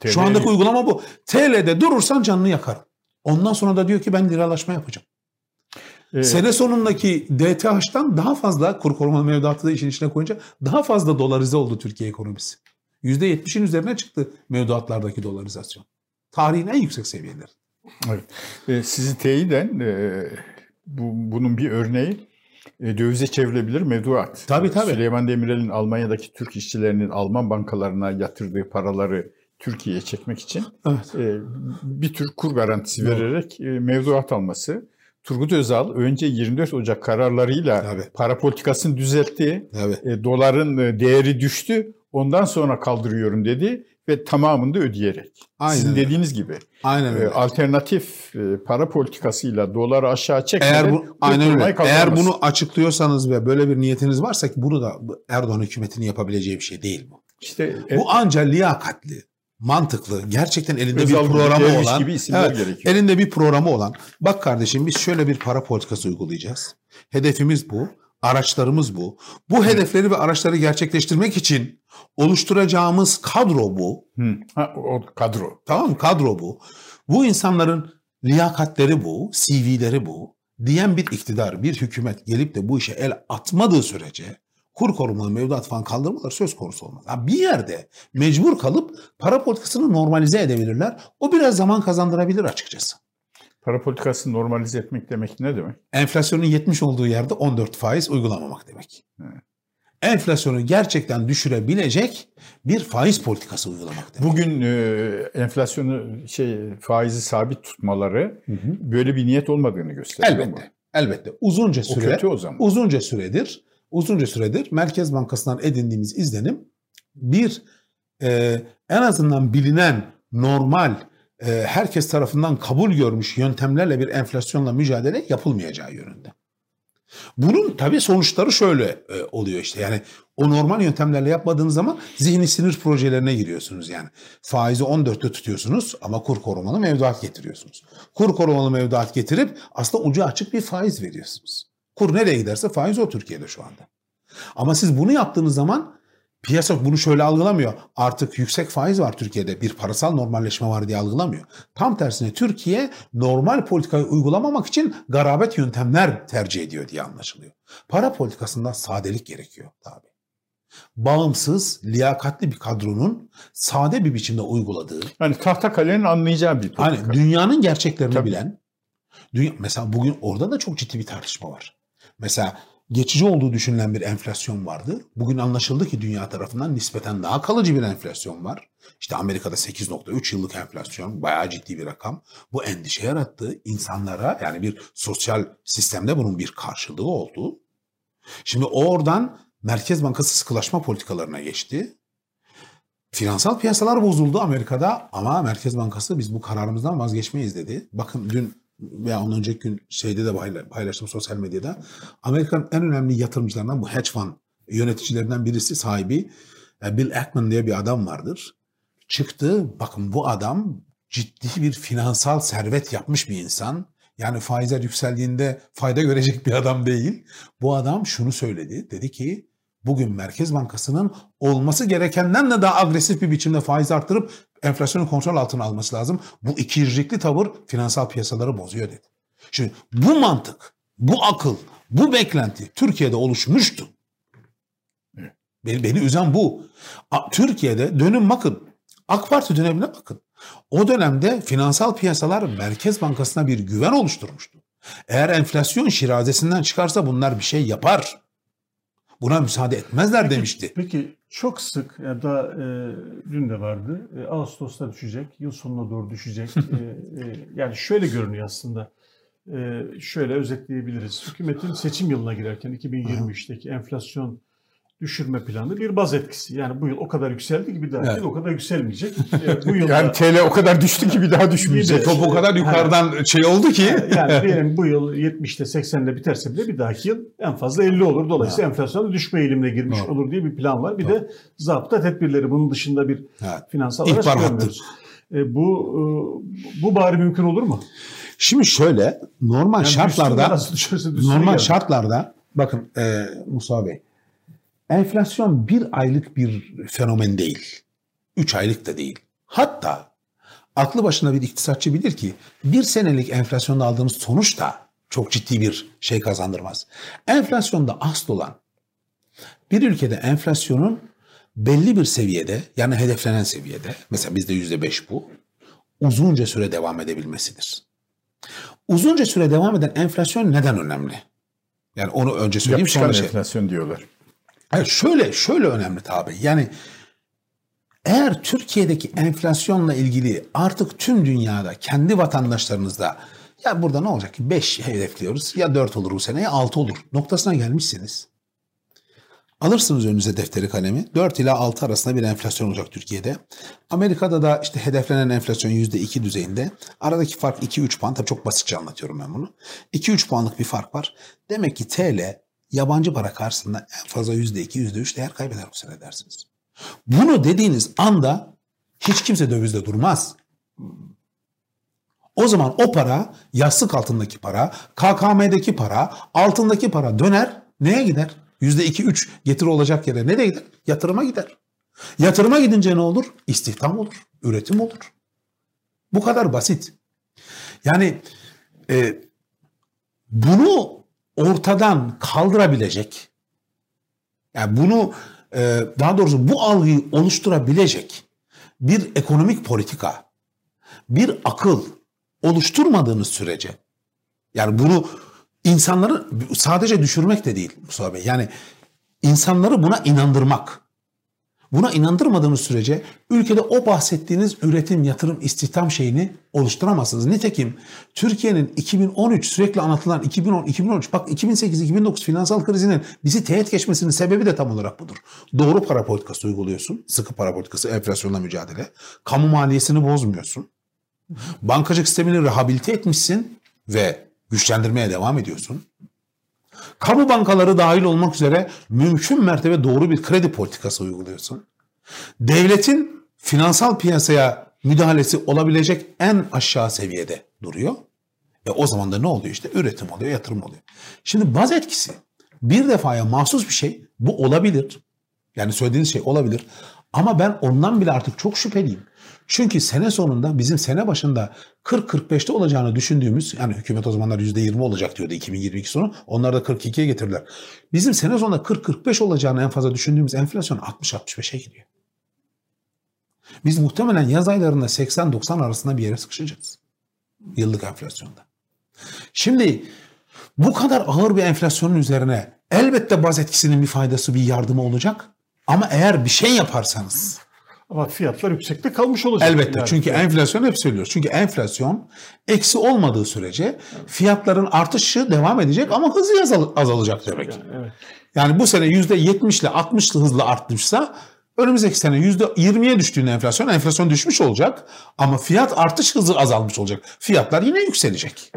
[SPEAKER 2] TL Şu andaki uygulama bu. TL'de durursan canını yakarım. Ondan sonra da diyor ki ben liralaşma yapacağım. Evet. Sene sonundaki DTH'dan daha fazla kur koruma mevduatı da işin içine koyunca daha fazla dolarize oldu Türkiye ekonomisi. %70'in üzerine çıktı mevduatlardaki dolarizasyon. Tarihin en yüksek seviyeleri.
[SPEAKER 3] Evet. E, sizi teyiden e, bu, bunun bir örneği e, dövize çevrilebilir mevduat.
[SPEAKER 2] Tabii tabii.
[SPEAKER 3] Süleyman Demirel'in Almanya'daki Türk işçilerinin Alman bankalarına yatırdığı paraları Türkiye'ye çekmek için evet. e, bir tür kur garantisi vererek e, mevduat alması. Turgut Özal önce 24 Ocak kararlarıyla Tabii. para politikasını düzeltti. Tabii. E, doların e, değeri düştü. Ondan sonra kaldırıyorum dedi ve tamamını da ödeyerek. Aynen Sizin öyle. dediğiniz gibi.
[SPEAKER 2] Aynen öyle. E,
[SPEAKER 3] alternatif e, para politikasıyla doları aşağı çekmeden
[SPEAKER 2] eğer bu, aynen öyle. Eğer bunu açıklıyorsanız ve böyle bir niyetiniz varsa ki bunu da Erdoğan hükümetinin yapabileceği bir şey değil bu. İşte bu ancak liyakatli, mantıklı, gerçekten elinde Özal bir programı olan, gibi evet, gerekiyor. elinde bir programı olan, bak kardeşim biz şöyle bir para politikası uygulayacağız. Hedefimiz bu, araçlarımız bu. Bu Hı. hedefleri ve araçları gerçekleştirmek için oluşturacağımız kadro bu.
[SPEAKER 3] Hı. Ha, o kadro.
[SPEAKER 2] Tamam? Kadro bu. Bu insanların liyakatleri bu, CV'leri bu diyen bir iktidar, bir hükümet gelip de bu işe el atmadığı sürece kur korumalı mevduat falan kaldırmalar söz konusu olmaz. Yani bir yerde mecbur kalıp para politikasını normalize edebilirler. O biraz zaman kazandırabilir açıkçası.
[SPEAKER 3] Para politikasını normalize etmek demek ne demek?
[SPEAKER 2] Enflasyonun 70 olduğu yerde 14 faiz uygulamamak demek. Evet. Enflasyonu gerçekten düşürebilecek bir faiz politikası uygulamak demek.
[SPEAKER 3] Bugün e, enflasyonu şey faizi sabit tutmaları hı hı. böyle bir niyet olmadığını gösteriyor.
[SPEAKER 2] Elbette. Ama. Elbette. Uzunca süre o kötü o zaman. Uzunca süredir uzunca süredir Merkez Bankası'ndan edindiğimiz izlenim bir e, en azından bilinen normal e, herkes tarafından kabul görmüş yöntemlerle bir enflasyonla mücadele yapılmayacağı yönünde. Bunun tabii sonuçları şöyle e, oluyor işte yani o normal yöntemlerle yapmadığınız zaman zihni sinir projelerine giriyorsunuz yani. Faizi 14'te tutuyorsunuz ama kur korumalı mevduat getiriyorsunuz. Kur korumalı mevduat getirip aslında ucu açık bir faiz veriyorsunuz. Kur nereye giderse faiz o Türkiye'de şu anda. Ama siz bunu yaptığınız zaman Piyasa bunu şöyle algılamıyor. Artık yüksek faiz var Türkiye'de. Bir parasal normalleşme var diye algılamıyor. Tam tersine Türkiye normal politikayı uygulamamak için garabet yöntemler tercih ediyor diye anlaşılıyor. Para politikasında sadelik gerekiyor tabi. Bağımsız, liyakatli bir kadronun sade bir biçimde uyguladığı.
[SPEAKER 3] Yani tahta kalenin anlayacağı bir
[SPEAKER 2] politika. Hani dünyanın gerçeklerini Tabii. bilen. Dünya, mesela bugün orada da çok ciddi bir tartışma var. Mesela geçici olduğu düşünülen bir enflasyon vardı. Bugün anlaşıldı ki dünya tarafından nispeten daha kalıcı bir enflasyon var. İşte Amerika'da 8.3 yıllık enflasyon bayağı ciddi bir rakam. Bu endişe yarattı insanlara yani bir sosyal sistemde bunun bir karşılığı oldu. Şimdi oradan Merkez Bankası sıkılaşma politikalarına geçti. Finansal piyasalar bozuldu Amerika'da ama Merkez Bankası biz bu kararımızdan vazgeçmeyiz dedi. Bakın dün veya ondan önceki gün şeyde de paylaştım sosyal medyada. Amerika'nın en önemli yatırımcılarından bu hedge fund yöneticilerinden birisi sahibi e, Bill Ackman diye bir adam vardır. Çıktı bakın bu adam ciddi bir finansal servet yapmış bir insan. Yani faizler yükseldiğinde fayda görecek bir adam değil. Bu adam şunu söyledi. Dedi ki bugün Merkez Bankası'nın olması gerekenden de daha agresif bir biçimde faiz arttırıp enflasyonu kontrol altına alması lazım. Bu ikircikli tavır finansal piyasaları bozuyor dedi. Şimdi bu mantık, bu akıl, bu beklenti Türkiye'de oluşmuştu. Beni, beni üzen bu. Türkiye'de dönün bakın. AK Parti dönemine bakın. O dönemde finansal piyasalar Merkez Bankası'na bir güven oluşturmuştu. Eğer enflasyon şirazesinden çıkarsa bunlar bir şey yapar. Buna müsaade etmezler
[SPEAKER 1] peki,
[SPEAKER 2] demişti.
[SPEAKER 1] Peki çok sık ya da e, dün de vardı. E, Ağustos'ta düşecek, yıl sonuna doğru düşecek. e, e, yani şöyle görünüyor aslında. E, şöyle özetleyebiliriz. Hükümetin seçim yılına girerken 2023'teki enflasyon düşürme planı bir baz etkisi. Yani bu yıl o kadar yükseldi ki bir daha evet. yıl o kadar yükselmeyecek.
[SPEAKER 3] E, bu yıl yani TL o kadar düştü ki bir daha düşmeyecek.
[SPEAKER 2] Top o kadar yukarıdan ha. şey oldu ki.
[SPEAKER 1] yani diyelim bu yıl 70'te 80'de biterse bile bir dahaki yıl en fazla 50 olur. Dolayısıyla ha. enflasyon düşme eğilimine girmiş ha. olur diye bir plan var. Bir ha. de zapta tedbirleri bunun dışında bir ha. finansal araç görmüyoruz. E, bu e, bu bari mümkün olur mu?
[SPEAKER 2] Şimdi şöyle normal yani şartlarda düşürse, düşürse normal yani. şartlarda bakın e, Musa Bey Enflasyon bir aylık bir fenomen değil. Üç aylık da değil. Hatta aklı başına bir iktisatçı bilir ki bir senelik enflasyonda aldığımız sonuç da çok ciddi bir şey kazandırmaz. Enflasyonda asıl olan bir ülkede enflasyonun belli bir seviyede yani hedeflenen seviyede mesela bizde yüzde beş bu uzunca süre devam edebilmesidir. Uzunca süre devam eden enflasyon neden önemli? Yani onu önce söyleyeyim
[SPEAKER 3] Yapışkan sonra şey. enflasyon diyorlar.
[SPEAKER 2] Evet şöyle şöyle önemli tabi. Yani eğer Türkiye'deki enflasyonla ilgili artık tüm dünyada kendi vatandaşlarınızda ya burada ne olacak ki 5 hedefliyoruz ya 4 olur bu sene ya 6 olur noktasına gelmişsiniz. Alırsınız önünüze defteri kalemi. 4 ila 6 arasında bir enflasyon olacak Türkiye'de. Amerika'da da işte hedeflenen enflasyon %2 düzeyinde. Aradaki fark 2-3 puan. Tabii çok basitçe anlatıyorum ben bunu. 2-3 puanlık bir fark var. Demek ki TL yabancı para karşısında en fazla yüzde iki, yüzde üç değer kaybeder bu sene dersiniz. Bunu dediğiniz anda hiç kimse dövizde durmaz. O zaman o para, yastık altındaki para, KKM'deki para, altındaki para döner. Neye gider? Yüzde iki, üç getiri olacak yere nereye gider? Yatırıma gider. Yatırıma gidince ne olur? İstihdam olur, üretim olur. Bu kadar basit. Yani e, bunu ortadan kaldırabilecek, yani bunu e, daha doğrusu bu algıyı oluşturabilecek bir ekonomik politika, bir akıl oluşturmadığınız sürece, yani bunu insanları sadece düşürmek de değil Mustafa Bey, yani insanları buna inandırmak, Buna inandırmadığınız sürece ülkede o bahsettiğiniz üretim, yatırım, istihdam şeyini oluşturamazsınız. Nitekim Türkiye'nin 2013 sürekli anlatılan 2010 2013 bak 2008 2009 finansal krizinin bizi teğet geçmesinin sebebi de tam olarak budur. Doğru para politikası uyguluyorsun. Sıkı para politikası, enflasyonla mücadele. Kamu maliyesini bozmuyorsun. Bankacılık sistemini rehabilite etmişsin ve güçlendirmeye devam ediyorsun. Kamu bankaları dahil olmak üzere mümkün mertebe doğru bir kredi politikası uyguluyorsun. Devletin finansal piyasaya müdahalesi olabilecek en aşağı seviyede duruyor. E o zaman da ne oluyor işte? Üretim oluyor, yatırım oluyor. Şimdi baz etkisi bir defaya mahsus bir şey. Bu olabilir. Yani söylediğiniz şey olabilir. Ama ben ondan bile artık çok şüpheliyim. Çünkü sene sonunda bizim sene başında 40-45'te olacağını düşündüğümüz yani hükümet o zamanlar %20 olacak diyordu 2022 sonu. Onlar da 42'ye getirdiler. Bizim sene sonunda 40-45 olacağını en fazla düşündüğümüz enflasyon 60-65'e gidiyor. Biz muhtemelen yaz aylarında 80-90 arasında bir yere sıkışacağız. Yıllık enflasyonda. Şimdi bu kadar ağır bir enflasyonun üzerine elbette baz etkisinin bir faydası, bir yardımı olacak. Ama eğer bir şey yaparsanız
[SPEAKER 1] ama fiyatlar yüksekte kalmış olacak.
[SPEAKER 2] Elbette yani. çünkü enflasyon hep söylüyoruz. Çünkü enflasyon eksi olmadığı sürece fiyatların artışı devam edecek ama hızı azalacak demek. Yani, evet. yani bu sene %70 ile 60 hızla artmışsa önümüzdeki sene %20'ye düştüğünde enflasyon, enflasyon düşmüş olacak ama fiyat artış hızı azalmış olacak. Fiyatlar yine yükselecek.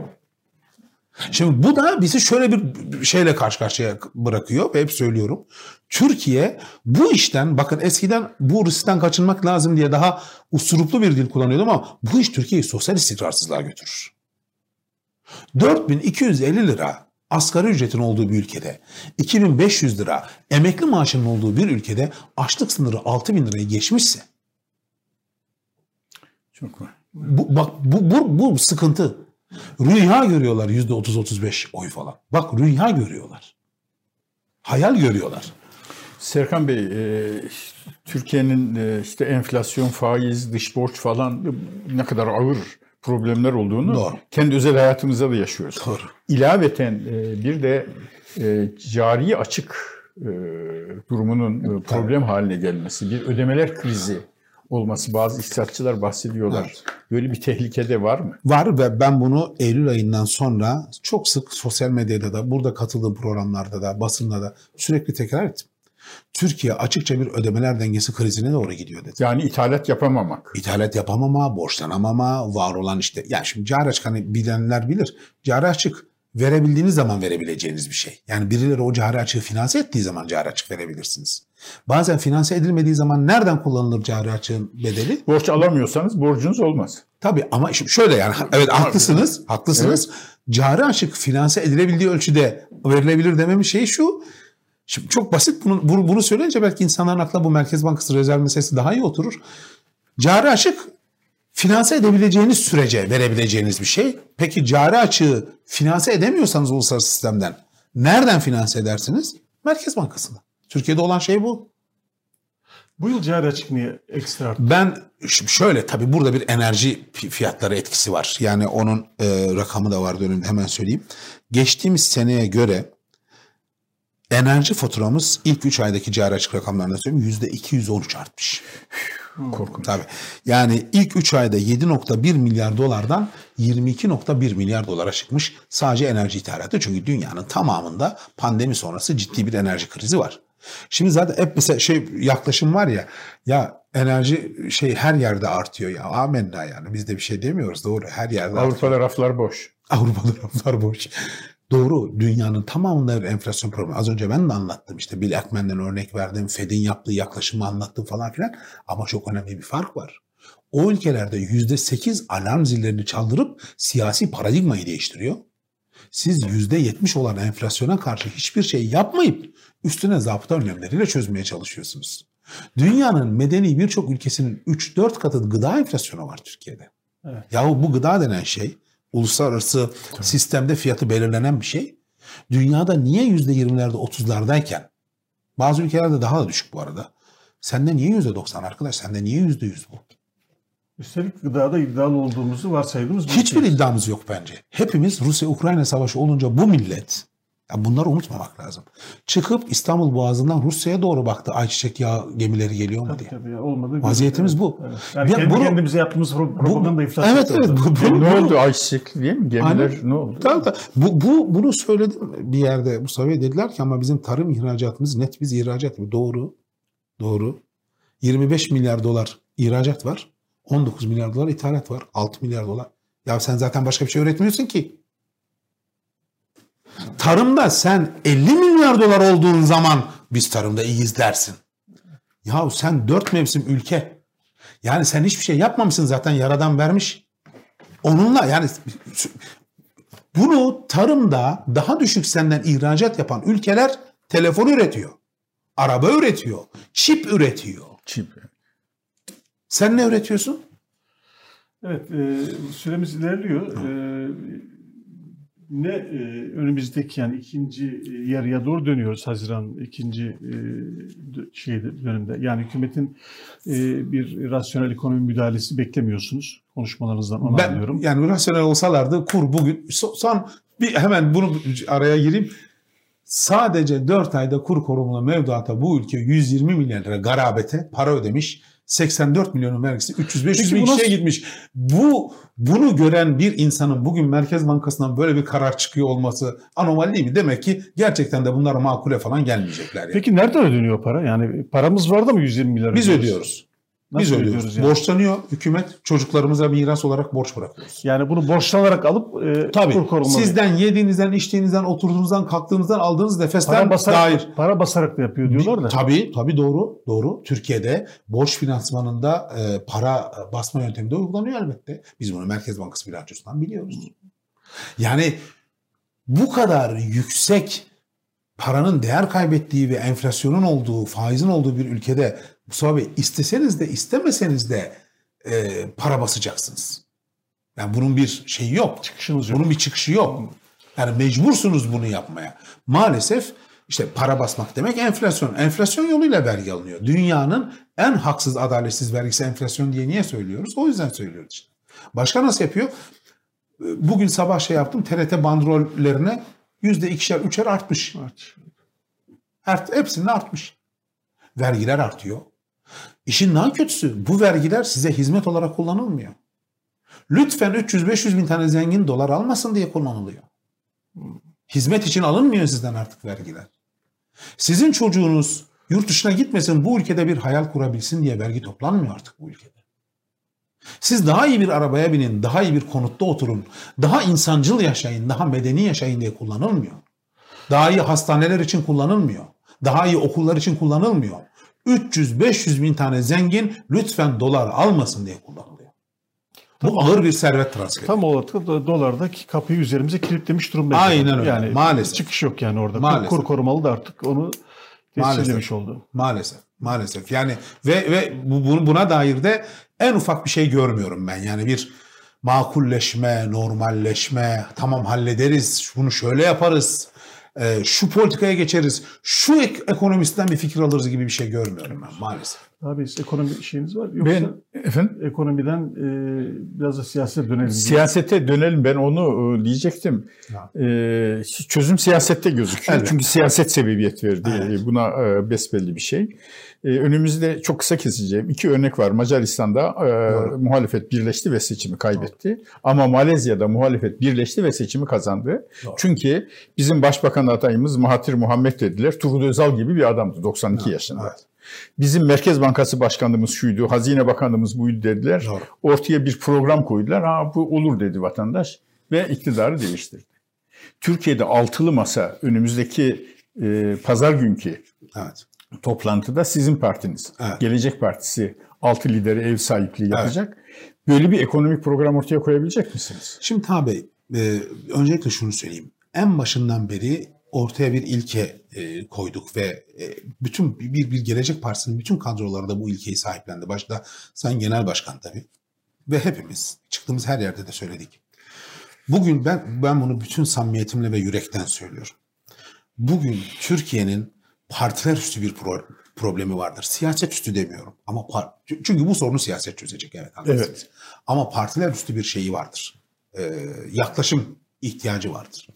[SPEAKER 2] Şimdi bu da bizi şöyle bir şeyle karşı karşıya bırakıyor ve hep söylüyorum. Türkiye bu işten bakın eskiden bu riskten kaçınmak lazım diye daha usuruplu bir dil kullanıyordum ama bu iş Türkiye'yi sosyal istikrarsızlığa götürür. 4250 lira asgari ücretin olduğu bir ülkede, 2500 lira emekli maaşının olduğu bir ülkede açlık sınırı 6000 lirayı geçmişse çok var. Bu, bak bu, bu, bu sıkıntı. Rüya görüyorlar yüzde 30-35 oy falan. Bak rüya görüyorlar. Hayal görüyorlar.
[SPEAKER 3] Serkan Bey, e, Türkiye'nin e, işte enflasyon, faiz, dış borç falan ne kadar ağır problemler olduğunu Doğru. kendi özel hayatımızda da yaşıyoruz. Doğru. İlaveten e, bir de e, cari açık e, durumunun e, problem haline gelmesi, bir ödemeler krizi olması bazı iktisatçılar bahsediyorlar. Evet. Böyle bir tehlike de var mı?
[SPEAKER 2] Var ve ben bunu Eylül ayından sonra çok sık sosyal medyada da, burada katıldığım programlarda da, basında da sürekli tekrar ettim. Türkiye açıkça bir ödemeler dengesi krizine doğru gidiyor dedi.
[SPEAKER 3] Yani ithalat yapamamak.
[SPEAKER 2] İthalat yapamama, borçlanamama, var olan işte. Yani şimdi cari açık hani bilenler bilir. Cari açık verebildiğiniz zaman verebileceğiniz bir şey. Yani birileri o cari açığı finanse ettiği zaman cari açık verebilirsiniz. Bazen finanse edilmediği zaman nereden kullanılır cari açığın bedeli?
[SPEAKER 3] Borç alamıyorsanız borcunuz olmaz.
[SPEAKER 2] Tabii ama şöyle yani evet haklısınız, haklısınız. Evet. Cari açık finanse edilebildiği ölçüde verilebilir dememin şeyi şu. Şimdi çok basit bunu, bunu, bunu söyleyince belki insanların aklına bu Merkez Bankası rezerv meselesi daha iyi oturur. Cari açık finanse edebileceğiniz sürece verebileceğiniz bir şey. Peki cari açığı finanse edemiyorsanız uluslararası sistemden nereden finanse edersiniz? Merkez Bankası'ndan. Türkiye'de olan şey bu.
[SPEAKER 1] Bu yıl cari açık niye ekstra arttı?
[SPEAKER 2] Ben şöyle tabii burada bir enerji fiyatları etkisi var. Yani onun e, rakamı da var önümde hemen söyleyeyim. Geçtiğimiz seneye göre enerji faturamız ilk 3 aydaki cari açık rakamlarına söyleyeyim %213 artmış. Korkunç. Tabii. Yani ilk 3 ayda 7.1 milyar dolardan 22.1 milyar dolara çıkmış sadece enerji ithalatı. Çünkü dünyanın tamamında pandemi sonrası ciddi bir enerji krizi var. Şimdi zaten hep mesela şey yaklaşım var ya ya enerji şey her yerde artıyor ya amenna yani biz de bir şey demiyoruz doğru her yerde
[SPEAKER 3] Avrupa'da artıyor. raflar boş.
[SPEAKER 2] Avrupa'da raflar boş. Doğru dünyanın tamamında bir enflasyon problemi. Az önce ben de anlattım işte Bill Ackman'den örnek verdim. Fed'in yaptığı yaklaşımı anlattım falan filan. Ama çok önemli bir fark var. O ülkelerde yüzde sekiz alarm zillerini çaldırıp siyasi paradigmayı değiştiriyor. Siz yüzde yetmiş olan enflasyona karşı hiçbir şey yapmayıp üstüne zapıta önlemleriyle çözmeye çalışıyorsunuz. Dünyanın medeni birçok ülkesinin 3-4 katı gıda enflasyonu var Türkiye'de. Evet. Yahu bu gıda denen şey uluslararası Tabii. sistemde fiyatı belirlenen bir şey. Dünyada niye yüzde yirmilerde otuzlardayken bazı ülkelerde daha da düşük bu arada. Sende niye yüzde doksan arkadaş? Sende niye yüzde yüz bu?
[SPEAKER 1] Üstelik gıdada iddialı olduğumuzu varsaydığımız
[SPEAKER 2] Hiçbir şey. iddiamız yok bence. Hepimiz Rusya-Ukrayna savaşı olunca bu millet Ya bunları unutmamak lazım. Çıkıp İstanbul Boğazı'ndan Rusya'ya doğru baktı ayçiçek yağı gemileri geliyor mu
[SPEAKER 1] Tabii
[SPEAKER 2] diye.
[SPEAKER 1] tabii ya, olmadı.
[SPEAKER 2] Vaziyetimiz
[SPEAKER 1] Evet,
[SPEAKER 2] bu.
[SPEAKER 1] evet. Yani
[SPEAKER 2] Ya
[SPEAKER 1] kendi
[SPEAKER 2] bunu-
[SPEAKER 1] kendimize yaptığımız pro- propaganda iflas
[SPEAKER 2] Evet evet. Bu, bu-
[SPEAKER 3] ne
[SPEAKER 2] bunu-
[SPEAKER 3] oldu ayçiçek değil mi? Gemiler
[SPEAKER 2] Aynen.
[SPEAKER 3] ne oldu?
[SPEAKER 2] Tamam, tamam. Bu, bu, bunu söyledim bir yerde. Bu sefer dediler ki ama bizim tarım ihracatımız net biz ihracat. Doğru. Doğru. 25 milyar dolar ihracat var. 19 milyar dolar ithalat var. 6 milyar dolar. Ya sen zaten başka bir şey üretmiyorsun ki. Tarımda sen 50 milyar dolar olduğun zaman biz tarımda iyiyiz dersin. Ya sen 4 mevsim ülke. Yani sen hiçbir şey yapmamışsın zaten yaradan vermiş. Onunla yani bunu tarımda daha düşük senden ihracat yapan ülkeler telefon üretiyor. Araba üretiyor. Çip üretiyor.
[SPEAKER 3] Çip.
[SPEAKER 2] Sen ne üretiyorsun?
[SPEAKER 1] Evet, e, süremiz ilerliyor. E, ne e, önümüzdeki yani ikinci e, yarıya doğru dönüyoruz Haziran ikinci e, şeyde dönemde. Yani hükümetin e, bir rasyonel ekonomi müdahalesi beklemiyorsunuz konuşmalarınızdan onu
[SPEAKER 2] ben
[SPEAKER 1] anlıyorum.
[SPEAKER 2] yani rasyonel olsalardı kur bugün so- son bir hemen bunu araya gireyim. Sadece 4 ayda kur korumuna mevduata bu ülke 120 milyar lira garabete para ödemiş. 84 milyonun vergisi 300-500
[SPEAKER 1] Peki
[SPEAKER 2] bin kişiye gitmiş. Bu bunu gören bir insanın bugün Merkez Bankası'ndan böyle bir karar çıkıyor olması anomali değil mi? Demek ki gerçekten de bunlar makule falan gelmeyecekler. Yani.
[SPEAKER 1] Peki nereden ödeniyor para? Yani paramız var da mı 120 milyar?
[SPEAKER 2] Biz ödüyoruz.
[SPEAKER 1] Nasıl
[SPEAKER 2] Biz ödüyoruz.
[SPEAKER 1] yani?
[SPEAKER 2] Borçlanıyor hükümet. Çocuklarımıza miras olarak borç bırakıyoruz.
[SPEAKER 1] Yani bunu borçlanarak alıp e,
[SPEAKER 2] Tabii.
[SPEAKER 1] kur.
[SPEAKER 2] Sizden yediğinizden, içtiğinizden, oturduğunuzdan, kalktığınızdan aldığınız nefesten
[SPEAKER 1] para basarak,
[SPEAKER 2] dair.
[SPEAKER 1] para basarak da yapıyor diyorlar da.
[SPEAKER 2] Tabii, tabii doğru, doğru. Türkiye'de borç finansmanında e, para basma yöntemi de uygulanıyor elbette. Biz bunu Merkez Bankası bilançosundan biliyoruz. Yani bu kadar yüksek paranın değer kaybettiği ve enflasyonun olduğu, faizin olduğu bir ülkede Mustafa Bey isteseniz de istemeseniz de e, para basacaksınız. Yani bunun bir şeyi yok.
[SPEAKER 1] Çıkışınız yok.
[SPEAKER 2] Bunun bir çıkışı yok. Yani mecbursunuz bunu yapmaya. Maalesef işte para basmak demek enflasyon. Enflasyon yoluyla vergi alınıyor. Dünyanın en haksız, adaletsiz vergisi enflasyon diye niye söylüyoruz? O yüzden söylüyoruz işte. Başka nasıl yapıyor? Bugün sabah şey yaptım. TRT bandrollerine yüzde ikişer, üçer artmış. Her, hepsinde artmış. Vergiler artıyor. İşin daha kötüsü bu vergiler size hizmet olarak kullanılmıyor. Lütfen 300-500 bin tane zengin dolar almasın diye kullanılıyor. Hizmet için alınmıyor sizden artık vergiler. Sizin çocuğunuz yurt dışına gitmesin bu ülkede bir hayal kurabilsin diye vergi toplanmıyor artık bu ülkede. Siz daha iyi bir arabaya binin, daha iyi bir konutta oturun, daha insancıl yaşayın, daha medeni yaşayın diye kullanılmıyor. Daha iyi hastaneler için kullanılmıyor. Daha iyi okullar için kullanılmıyor. 300-500 bin tane zengin lütfen dolar almasın diye kullanılıyor. Bu ağır bir servet transferi.
[SPEAKER 1] Tam olarak da dolardaki kapıyı üzerimize kilitlemiş durumda.
[SPEAKER 2] Aynen öyle.
[SPEAKER 1] Yani
[SPEAKER 2] Maalesef.
[SPEAKER 1] çıkış yok yani orada.
[SPEAKER 2] Maalesef.
[SPEAKER 1] Kur korumalı da artık onu tescillemiş oldu.
[SPEAKER 2] Maalesef. Maalesef. Yani ve ve bu, bu- buna dair de en ufak bir şey görmüyorum ben. Yani bir makulleşme, normalleşme, tamam hallederiz, bunu şöyle yaparız, e, şu politikaya geçeriz, şu ek- ekonomistten bir fikir alırız gibi bir şey görmüyorum ben maalesef.
[SPEAKER 1] Abi ekonomi şeyiniz var. Yoksa
[SPEAKER 3] Ben efendim
[SPEAKER 1] ekonomiden e, biraz da siyasete dönelim.
[SPEAKER 3] siyasete dönelim ben onu e, diyecektim.
[SPEAKER 2] Ya.
[SPEAKER 3] E, çözüm siyasette gözüküyor.
[SPEAKER 2] Elbette.
[SPEAKER 3] Çünkü siyaset sebebiyet verdi.
[SPEAKER 2] Evet.
[SPEAKER 3] Buna e, besbelli bir şey. E, önümüzde çok kısa keseceğim iki örnek var. Macaristan'da e,
[SPEAKER 2] Doğru.
[SPEAKER 3] muhalefet birleşti ve seçimi kaybetti. Ama Malezya'da muhalefet birleşti ve seçimi kazandı.
[SPEAKER 2] Doğru.
[SPEAKER 3] Çünkü bizim başbakan adayımız Mahathir Muhammed dediler. Turgut Özal gibi bir adamdı 92 yaşında.
[SPEAKER 2] Evet.
[SPEAKER 3] Bizim Merkez Bankası Başkanımız şuydu, Hazine Bakanımız buydu dediler.
[SPEAKER 2] Doğru.
[SPEAKER 3] Ortaya bir program koydular. Ha bu olur dedi vatandaş ve iktidarı değiştirdi. Türkiye'de altılı masa önümüzdeki e, pazar günkü
[SPEAKER 2] Evet.
[SPEAKER 3] Toplantıda sizin partiniz,
[SPEAKER 2] Evet.
[SPEAKER 3] Gelecek Partisi altı lideri ev sahipliği yapacak. Böyle bir ekonomik program ortaya koyabilecek misiniz?
[SPEAKER 2] Şimdi Bey, e, öncelikle şunu söyleyeyim. En başından beri ortaya bir ilke e, koyduk ve e, bütün bir, bir Gelecek Partisi'nin bütün kadroları da bu ilkeyi sahiplendi. Başta Sayın Genel Başkan tabii ve hepimiz çıktığımız her yerde de söyledik. Bugün ben ben bunu bütün samimiyetimle ve yürekten söylüyorum. Bugün Türkiye'nin partiler üstü bir pro- problemi vardır. Siyaset üstü demiyorum ama par- çünkü bu sorunu siyaset çözecek evet.
[SPEAKER 3] Evet.
[SPEAKER 2] Ama partiler üstü bir şeyi vardır. Ee, yaklaşım ihtiyacı vardır.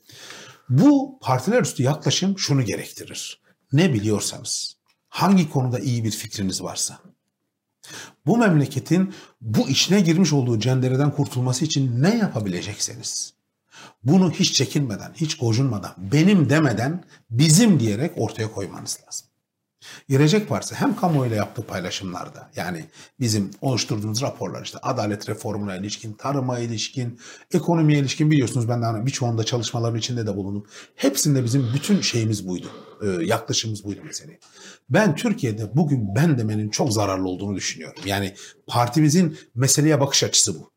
[SPEAKER 2] Bu partiler üstü yaklaşım şunu gerektirir. Ne biliyorsanız, hangi konuda iyi bir fikriniz varsa, bu memleketin bu içine girmiş olduğu cendereden kurtulması için ne yapabilecekseniz, bunu hiç çekinmeden, hiç gocunmadan, benim demeden, bizim diyerek ortaya koymanız lazım. Gelecek varsa hem kamuoyuyla yaptığı paylaşımlarda yani bizim oluşturduğumuz raporlar işte adalet reformuna ilişkin, tarıma ilişkin, ekonomiye ilişkin biliyorsunuz ben de hani birçoğunda çalışmaların içinde de bulundum. Hepsinde bizim bütün şeyimiz buydu. Ee, yaklaşımımız buydu meseleye. Ben Türkiye'de bugün ben demenin çok zararlı olduğunu düşünüyorum. Yani partimizin meseleye bakış açısı bu.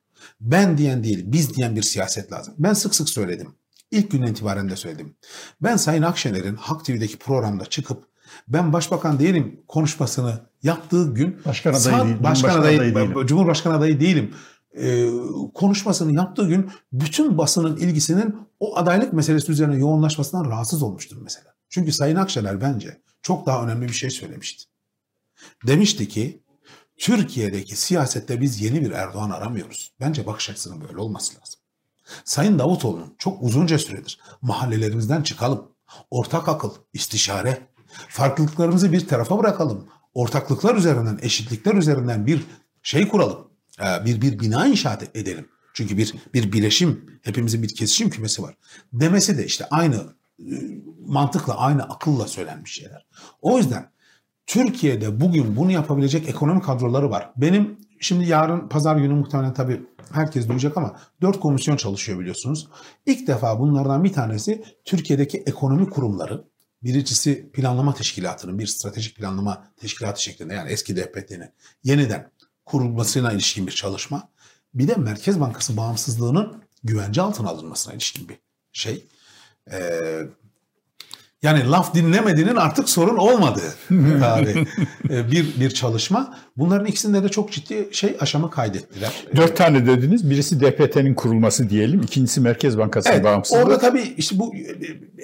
[SPEAKER 2] Ben diyen değil, biz diyen bir siyaset lazım. Ben sık sık söyledim. İlk günden itibaren de söyledim. Ben Sayın Akşener'in Halk TV'deki programda çıkıp ben başbakan değilim konuşmasını yaptığı gün
[SPEAKER 1] başkan adayı,
[SPEAKER 2] saat,
[SPEAKER 1] değil,
[SPEAKER 2] başkan adayı,
[SPEAKER 1] adayı değilim.
[SPEAKER 2] Cumhurbaşkanı adayı değilim e, konuşmasını yaptığı gün bütün basının ilgisinin o adaylık meselesi üzerine yoğunlaşmasından rahatsız olmuştur mesela. Çünkü Sayın Akşener bence çok daha önemli bir şey söylemişti. Demişti ki Türkiye'deki siyasette biz yeni bir Erdoğan aramıyoruz. Bence bakış açısının böyle olması lazım. Sayın Davutoğlu'nun çok uzunca süredir mahallelerimizden çıkalım. Ortak akıl, istişare, farklılıklarımızı bir tarafa bırakalım. Ortaklıklar üzerinden, eşitlikler üzerinden bir şey kuralım. Ee, Bir bir bina inşaat edelim. Çünkü bir bir bileşim, hepimizin bir kesişim kümesi var. Demesi de işte aynı e, mantıkla, aynı akılla söylenmiş şeyler. O yüzden Türkiye'de bugün bunu yapabilecek ekonomi kadroları var. Benim şimdi yarın pazar günü muhtemelen tabii herkes duyacak ama dört komisyon çalışıyor biliyorsunuz. İlk defa bunlardan bir tanesi Türkiye'deki ekonomi kurumları. Birincisi planlama teşkilatının bir stratejik planlama teşkilatı şeklinde yani eski DPT'nin yeniden kurulmasına ilişkin bir çalışma. Bir de Merkez Bankası bağımsızlığının güvence altına alınmasına ilişkin bir şey. Ee, yani laf dinlemediğinin artık sorun olmadığı tabii Ee, bir bir çalışma. Bunların ikisinde de çok ciddi şey aşama kaydettiler.
[SPEAKER 3] Dört tane dediniz. Birisi DPT'nin kurulması diyelim. İkincisi Merkez Bankası'nın
[SPEAKER 2] Evet,
[SPEAKER 3] bağımsızlığı.
[SPEAKER 2] orada tabii işte bu e,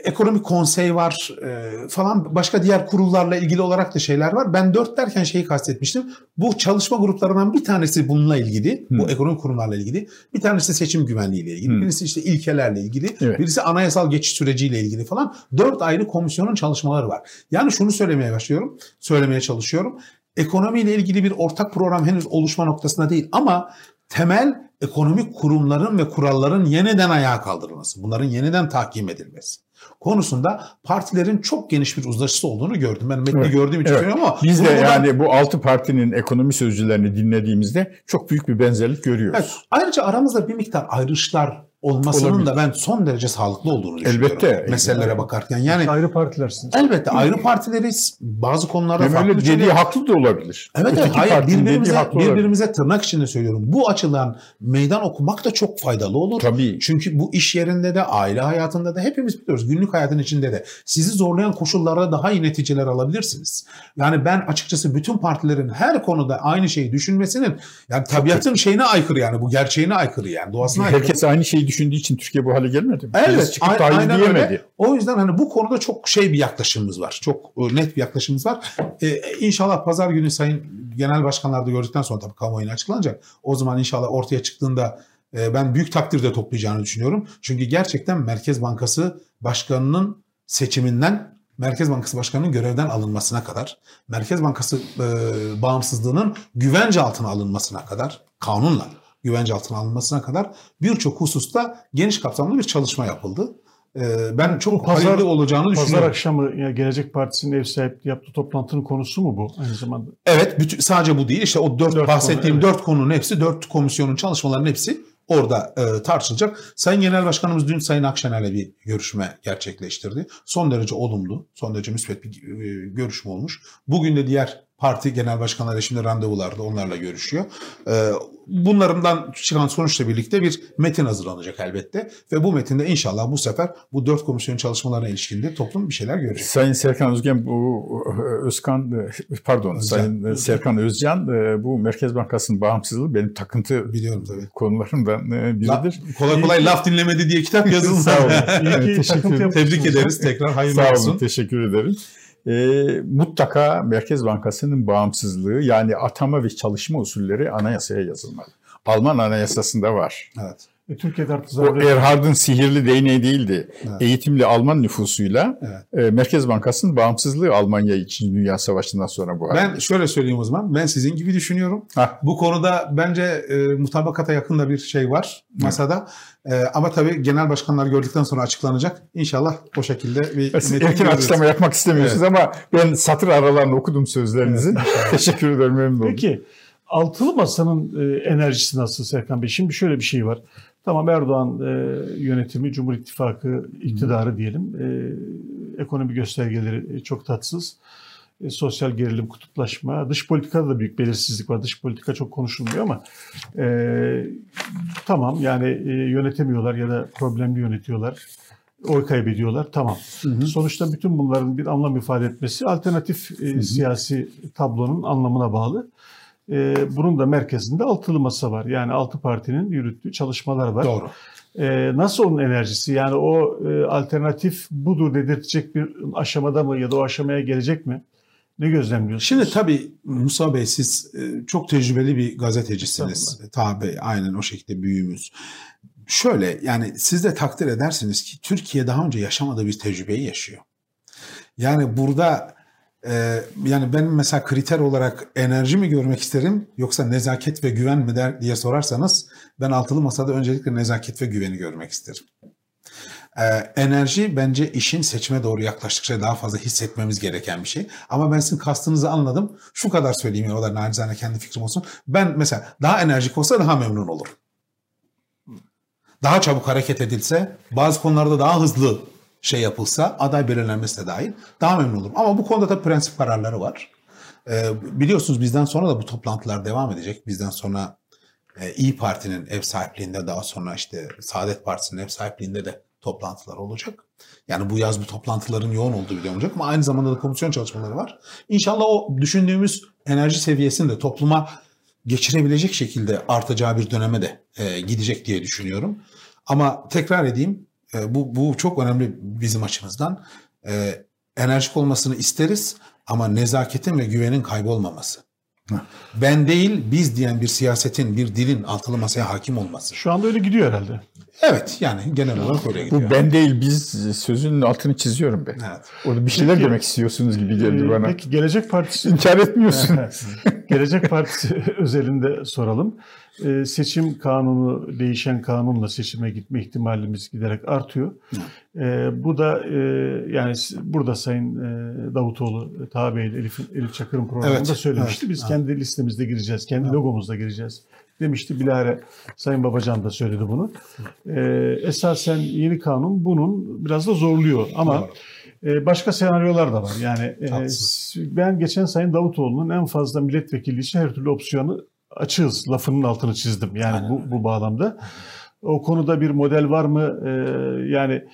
[SPEAKER 2] ekonomik konsey var e, falan başka diğer kurullarla ilgili olarak da şeyler var. Ben dört derken şeyi kastetmiştim. Bu çalışma gruplarından bir tanesi bununla ilgili. Bu ekonomik kurumlarla ilgili. Bir tanesi seçim güvenliği ile ilgili.
[SPEAKER 3] Hı.
[SPEAKER 2] Birisi işte ilkelerle ilgili.
[SPEAKER 3] Evet.
[SPEAKER 2] Birisi anayasal geçiş süreciyle ilgili falan. Dört ayrı komisyonun çalışmaları var. Yani şunu söylemeye başlıyorum. Söylemeye çalışıyorum. Ekonomiyle ilgili bir ortak program henüz oluşma noktasında değil ama temel ekonomik kurumların ve kuralların yeniden ayağa kaldırılması, bunların yeniden tahkim edilmesi konusunda partilerin çok geniş bir uzlaşısı olduğunu gördüm. Ben metni
[SPEAKER 3] Evet,
[SPEAKER 2] gördüğüm için
[SPEAKER 3] evet.
[SPEAKER 2] söylüyorum ama
[SPEAKER 3] Biz de
[SPEAKER 2] buradan-
[SPEAKER 3] yani bu altı partinin ekonomi sözcülerini dinlediğimizde çok büyük bir benzerlik görüyoruz.
[SPEAKER 2] Evet, ayrıca aramızda bir miktar ayrışlar olmasının
[SPEAKER 3] Olabilir.
[SPEAKER 2] da ben son derece sağlıklı olduğunu düşünüyorum.
[SPEAKER 3] Elbette.
[SPEAKER 2] Meselelere bakarken yani
[SPEAKER 1] ayrı partilersiniz.
[SPEAKER 2] elbette ayrı partileriz. Bazı konularda
[SPEAKER 3] Hem
[SPEAKER 2] farklı
[SPEAKER 3] öyle dediği haklı da olabilir.
[SPEAKER 2] Evet, evet hayır birbirimize,
[SPEAKER 3] haklı olabilir.
[SPEAKER 2] birbirimize tırnak içinde söylüyorum. Bu açıdan meydan okumak da çok faydalı olur.
[SPEAKER 3] Tabii.
[SPEAKER 2] Çünkü bu iş yerinde de, aile hayatında da hepimiz biliyoruz. Günlük hayatın içinde de sizi zorlayan koşullarda daha iyi neticeler alabilirsiniz. Yani ben açıkçası bütün partilerin her konuda aynı şeyi düşünmesinin yani tabiatın şeyine aykırı yani bu gerçeğine aykırı yani doğasına aykırı.
[SPEAKER 3] Herkes aynı şeyi düşündüğü için Türkiye bu hale gelmedi. mi?
[SPEAKER 2] Evet,
[SPEAKER 3] çıkıp
[SPEAKER 2] a-
[SPEAKER 3] da hayır
[SPEAKER 2] aynen
[SPEAKER 3] diyemedi.
[SPEAKER 2] öyle. O yüzden hani bu konuda çok şey bir yaklaşımımız var. Çok e, net bir yaklaşımımız var. Ee, inşallah pazar günü Sayın Genel Başkanlar da gördükten sonra tabii kamuoyuna açıklanacak. O zaman inşallah ortaya çıktığında e, ben büyük takdirde toplayacağını düşünüyorum. Çünkü gerçekten Merkez Bankası Başkanı'nın seçiminden Merkez Bankası Başkanı'nın görevden alınmasına kadar, Merkez Bankası e, bağımsızlığının güvence altına alınmasına kadar, kanunla güvence altına alınmasına kadar birçok hususta geniş kapsamlı bir çalışma yapıldı. E, ben çok
[SPEAKER 1] pazar-
[SPEAKER 2] hayırlı olacağını
[SPEAKER 1] Pazar
[SPEAKER 2] düşünüyorum.
[SPEAKER 1] akşamı ya Gelecek Partisi'nin ev sahipliği yaptığı toplantının konusu mu bu aynı zamanda?
[SPEAKER 2] Evet, bütün, sadece bu değil. İşte o dört,
[SPEAKER 1] Dört
[SPEAKER 2] bahsettiğim
[SPEAKER 1] konu, evet.
[SPEAKER 2] dört konunun hepsi, dört komisyonun çalışmalarının hepsi orada e, tartışılacak. Sayın Genel Başkanımız dün Sayın Akşener'le bir görüşme gerçekleştirdi. Son derece olumlu, son derece müspet bir e, görüşme olmuş. Bugün de diğer parti genel başkanları şimdi randevularda onlarla görüşüyor. E, bunlarından çıkan sonuçla birlikte bir metin hazırlanacak elbette. Ve bu metinde inşallah bu sefer bu dört komisyon çalışmalarına ilişkinde toplum bir şeyler görecek.
[SPEAKER 3] Sayın Serkan Özgen bu Özkan pardon
[SPEAKER 2] Özcan.
[SPEAKER 3] Sayın Serkan Özcan e, bu Merkez Bankası'nın bağımsızlığı benim takıntı
[SPEAKER 2] Biliyorum tabii.
[SPEAKER 3] konularımdan e,
[SPEAKER 2] La-
[SPEAKER 3] biridir.
[SPEAKER 2] kolay kolay laf dinlemedi diye kitap yazıldı.
[SPEAKER 3] Sağ olun.
[SPEAKER 1] İyi
[SPEAKER 3] teşekkür.
[SPEAKER 2] Tebrik ederiz tekrar hayırlı
[SPEAKER 3] Sağ olun,
[SPEAKER 2] olsun.
[SPEAKER 3] teşekkür ederim. E, mutlaka Merkez Bankası'nın bağımsızlığı yani atama ve çalışma usulleri anayasaya yazılmalı. Alman anayasasında var.
[SPEAKER 2] Evet.
[SPEAKER 1] E, Türkiye'de artık
[SPEAKER 3] Erhard'ın sihirli değneği değildi.
[SPEAKER 2] Evet.
[SPEAKER 3] Eğitimli Alman nüfusuyla
[SPEAKER 2] Evet.
[SPEAKER 3] e, Merkez Bankası'nın bağımsızlığı Almanya için Dünya Savaşı'ndan sonra bu hale.
[SPEAKER 2] Ben şöyle söyleyeyim o zaman. Ben sizin gibi düşünüyorum.
[SPEAKER 3] Hah.
[SPEAKER 2] Bu konuda bence e, mutabakata yakın da bir şey var masada. E, ama tabii genel başkanlar gördükten sonra açıklanacak. İnşallah o şekilde bir
[SPEAKER 3] Siz
[SPEAKER 2] metin
[SPEAKER 3] erken
[SPEAKER 2] görürüz.
[SPEAKER 3] açıklama yapmak istemiyorsunuz ama ben satır aralarını okudum sözlerinizi. Teşekkür ederim memnun oldum.
[SPEAKER 1] Peki altılı masanın e, enerjisi nasıl Serkan Bey? Şimdi şöyle bir şey var. Tamam Erdoğan e, yönetimi, Cumhur İttifakı iktidarı diyelim. E, ekonomi göstergeleri e, çok tatsız. E, sosyal gerilim, kutuplaşma, dış politikada da büyük belirsizlik var. Dış politika çok konuşulmuyor ama e, tamam yani e, yönetemiyorlar ya da problemli yönetiyorlar. Oy kaybediyorlar. Tamam. Sonuçta bütün bunların bir anlam ifade etmesi alternatif e, siyasi tablonun anlamına bağlı. E, bunun da merkezinde altılı masa var. Yani altı partinin yürüttüğü çalışmalar var.
[SPEAKER 2] Doğru.
[SPEAKER 1] E, nasıl onun enerjisi? Yani o e, alternatif budur dedirtecek bir aşamada mı ya da o aşamaya gelecek mi? Ne gözlemliyorsunuz?
[SPEAKER 2] Şimdi tabii Musa Bey siz e, çok tecrübeli bir gazetecisiniz. Tabii aynen o şekilde büyüğümüz. Şöyle yani siz de takdir edersiniz ki Türkiye daha önce yaşamadığı bir tecrübeyi yaşıyor. Yani burada e, yani ben mesela kriter olarak enerji mi görmek isterim yoksa nezaket ve güven mi der diye sorarsanız ben altılı masada öncelikle nezaket ve güveni görmek isterim. Ee, enerji bence işin seçime doğru yaklaştıkça daha fazla hissetmemiz gereken bir şey. Ama ben sizin kastınızı anladım. Şu kadar söyleyeyim ya o da nacizane kendi fikrim olsun. Ben mesela daha enerjik olsa daha memnun olurum. Daha çabuk hareket edilse, bazı konularda daha hızlı şey yapılsa, aday belirlenmesi de dahil daha memnun olurum. Ama bu konuda da prensip kararları var. Ee, biliyorsunuz bizden sonra da bu toplantılar devam edecek. Bizden sonra e, İyi Parti'nin ev sahipliğinde daha sonra işte Saadet Partisi'nin ev sahipliğinde de toplantılar olacak. Yani bu yaz bu toplantıların yoğun olduğu bir dönem olacak ama aynı zamanda da komisyon çalışmaları var. İnşallah o düşündüğümüz enerji seviyesini de topluma geçirebilecek şekilde artacağı bir döneme de e, gidecek diye düşünüyorum. Ama tekrar edeyim e, bu, bu çok önemli bizim açımızdan. E, enerjik olmasını isteriz ama nezaketin ve güvenin kaybolmaması. Ben değil biz diyen bir siyasetin, bir dilin altılı masaya hakim olması.
[SPEAKER 1] Şu anda öyle gidiyor herhalde.
[SPEAKER 2] Evet yani genel olarak öyle gidiyor.
[SPEAKER 3] Bu ben değil biz sözünün altını çiziyorum ben.
[SPEAKER 2] Evet.
[SPEAKER 3] Orada bir şeyler
[SPEAKER 1] Peki.
[SPEAKER 3] demek istiyorsunuz gibi geldi
[SPEAKER 1] Ee,
[SPEAKER 3] bana.
[SPEAKER 1] Peki Gelecek Partisi
[SPEAKER 3] İnkar etmiyorsun.
[SPEAKER 1] Gelecek Partisi özelinde soralım. Ee, seçim kanunu değişen kanunla seçime gitme ihtimalimiz giderek artıyor. Ee, bu da e, yani burada Sayın e, Davutoğlu, e, Bey, Elif, Elif Çakır'ın programında
[SPEAKER 2] Evet,
[SPEAKER 1] söylemişti.
[SPEAKER 2] evet,
[SPEAKER 1] Biz
[SPEAKER 2] evet.
[SPEAKER 1] kendi listemizde gireceğiz, kendi logomuzda gireceğiz demişti. Bilahare Sayın Babacan da söyledi bunu. Ee, esasen yeni kanun bunun biraz da zorluyor ama e, başka senaryolar da var. Yani e,
[SPEAKER 2] Haklısınız.
[SPEAKER 1] ben geçen Sayın Davutoğlu'nun en fazla milletvekili için her türlü opsiyonu açığız lafının altını çizdim. Yani
[SPEAKER 2] Aynen
[SPEAKER 1] bu, bu bağlamda. O konuda bir model var mı? Ee, yani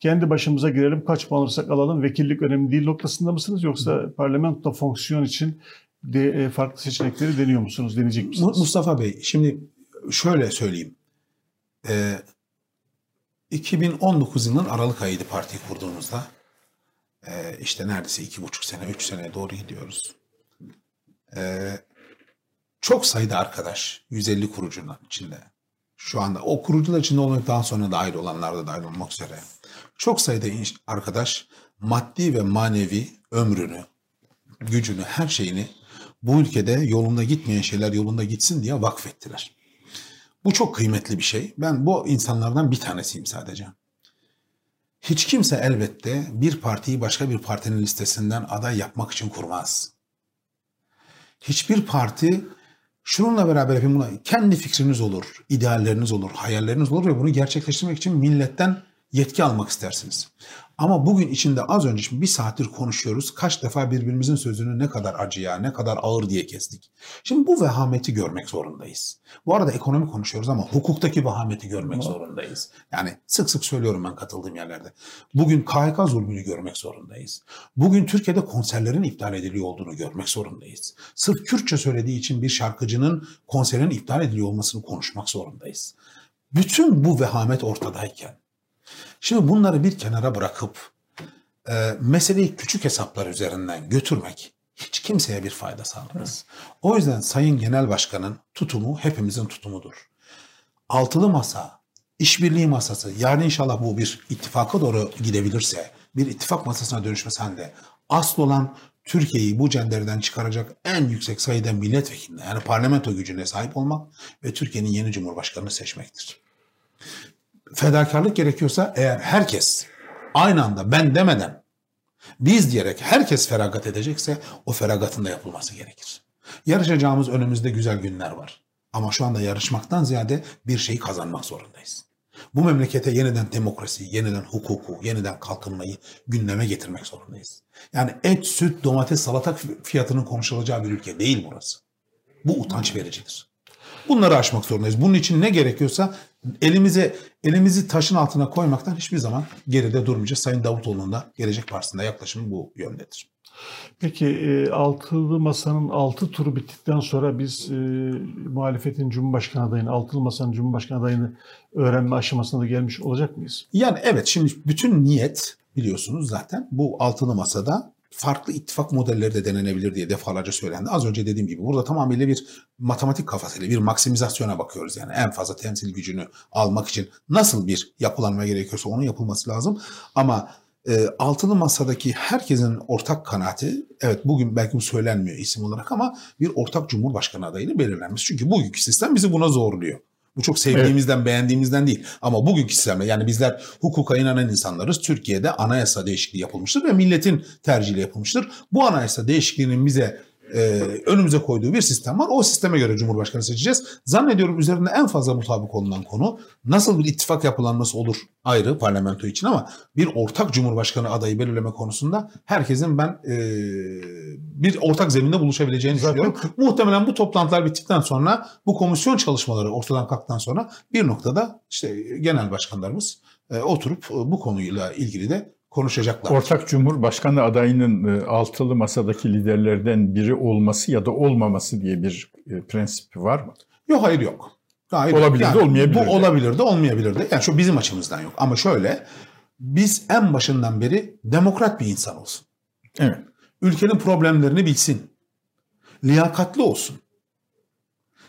[SPEAKER 1] kendi başımıza girelim kaç puan alırsak alalım vekillik önemli değil noktasında mısınız? Yoksa parlamento fonksiyon için de, e, farklı seçenekleri deniyor musunuz? Deneyecek misiniz?
[SPEAKER 2] Mustafa Bey, şimdi şöyle söyleyeyim. Ee, 2019 yılının Aralık ayıydı partiyi kurduğumuzda. Ee, işte neredeyse iki buçuk sene, üç sene doğru gidiyoruz. Ee, çok sayıda arkadaş, 150 kurucunun içinde. Şu anda o kurucular içinde daha sonra dahil olanlar da dahil olmak üzere. Çok sayıda arkadaş maddi ve manevi ömrünü, gücünü, her şeyini bu ülkede yolunda gitmeyen şeyler yolunda gitsin diye vakfettiler. Bu çok kıymetli bir şey. Ben bu insanlardan bir tanesiyim sadece. Hiç kimse elbette bir partiyi başka bir partinin listesinden aday yapmak için kurmaz. Hiçbir parti şununla beraber yapayım buna. Kendi fikriniz olur, idealleriniz olur, hayalleriniz olur ve bunu gerçekleştirmek için milletten yetki almak istersiniz. Ama bugün içinde az önce şimdi bir saattir konuşuyoruz. Kaç defa birbirimizin sözünü ne kadar acıya, ne kadar ağır diye kestik. Şimdi bu vehameti görmek zorundayız. Bu arada ekonomi konuşuyoruz ama hukuktaki vehameti görmek zorundayız. Yani sık sık söylüyorum ben katıldığım yerlerde. Bugün KHK zulmünü görmek zorundayız. Bugün Türkiye'de konserlerin iptal ediliyor olduğunu görmek zorundayız. Sırf Kürtçe söylediği için bir şarkıcının konserinin iptal ediliyor olmasını konuşmak zorundayız. Bütün bu vehamet ortadayken Şimdi bunları bir kenara bırakıp e, meseleyi küçük hesaplar üzerinden götürmek hiç kimseye bir fayda sağlamaz. O yüzden Sayın Genel Başkan'ın tutumu hepimizin tutumudur. Altılı masa işbirliği masası, yarın inşallah bu bir ittifaka doğru gidebilirse, bir ittifak masasına dönüşmesi halinde asıl olan Türkiye'yi bu cendereden çıkaracak en yüksek sayıda milletvekiline yani parlamento gücüne sahip olmak ve Türkiye'nin yeni cumhurbaşkanını seçmektir. Fedakarlık gerekiyorsa eğer herkes aynı anda ben demeden biz diyerek herkes feragat edecekse o feragatın da yapılması gerekir. Yarışacağımız önümüzde güzel günler var. Ama şu anda yarışmaktan ziyade bir şeyi kazanmak zorundayız. Bu memlekete yeniden demokrasi, yeniden hukuku, yeniden kalkınmayı gündeme getirmek zorundayız. Yani et, süt, domates, salata fiyatının konuşulacağı bir ülke değil burası. Bu utanç vericidir. Bunları aşmak zorundayız. Bunun için ne gerekiyorsa elimize elimizi taşın altına koymaktan hiçbir zaman geride durmayacağız. Sayın Davutoğlu'nun da Gelecek Partisi'nde yaklaşımı bu yöndedir.
[SPEAKER 1] Peki e, altılı masanın altı turu bittikten sonra biz e, muhalefetin Cumhurbaşkanı adayını, altılı masanın Cumhurbaşkanı adayını öğrenme aşamasına da gelmiş olacak mıyız?
[SPEAKER 2] Yani evet şimdi bütün niyet biliyorsunuz zaten bu altılı masada farklı ittifak modelleri de denenebilir diye defalarca söylendi. Az önce dediğim gibi burada tamamıyla bir matematik kafasıyla bir maksimizasyona bakıyoruz. Yani en fazla temsil gücünü almak için nasıl bir yapılanma gerekiyorsa onun yapılması lazım. Ama e, altılı masadaki herkesin ortak kanaati, evet bugün belki bu söylenmiyor isim olarak ama bir ortak cumhurbaşkanı adayını belirlenmiş. Çünkü bugünkü sistem bizi buna zorluyor. Bu çok sevdiğimizden, evet. beğendiğimizden değil. Ama bugünkü sistemde yani bizler hukuka inanan insanlarız. Türkiye'de anayasa değişikliği yapılmıştır ve milletin tercihiyle yapılmıştır. Bu anayasa değişikliğinin bize e, önümüze koyduğu bir sistem var. O sisteme göre Cumhurbaşkanı seçeceğiz. Zannediyorum üzerinde en fazla mutabık olunan konu nasıl bir ittifak yapılanması olur ayrı parlamento için ama bir ortak Cumhurbaşkanı adayı belirleme konusunda herkesin ben e, bir ortak zeminde buluşabileceğini Zaten... düşünüyorum. Muhtemelen bu toplantılar bittikten sonra bu komisyon çalışmaları ortadan kalktıktan sonra bir noktada işte genel başkanlarımız e, oturup bu konuyla ilgili de konuşacaklar.
[SPEAKER 3] Ortak Cumhurbaşkanı adayının e, altılı masadaki liderlerden biri olması ya da olmaması diye bir e, prensip var mı?
[SPEAKER 2] Yok hayır yok. Hayır,
[SPEAKER 3] olabilir yani, de olmayabilir.
[SPEAKER 2] Bu olabilir de olmayabilir de. Yani şu bizim açımızdan yok. Ama şöyle biz en başından beri demokrat bir insan olsun.
[SPEAKER 3] Evet.
[SPEAKER 2] Ülkenin problemlerini bilsin. Liyakatli olsun.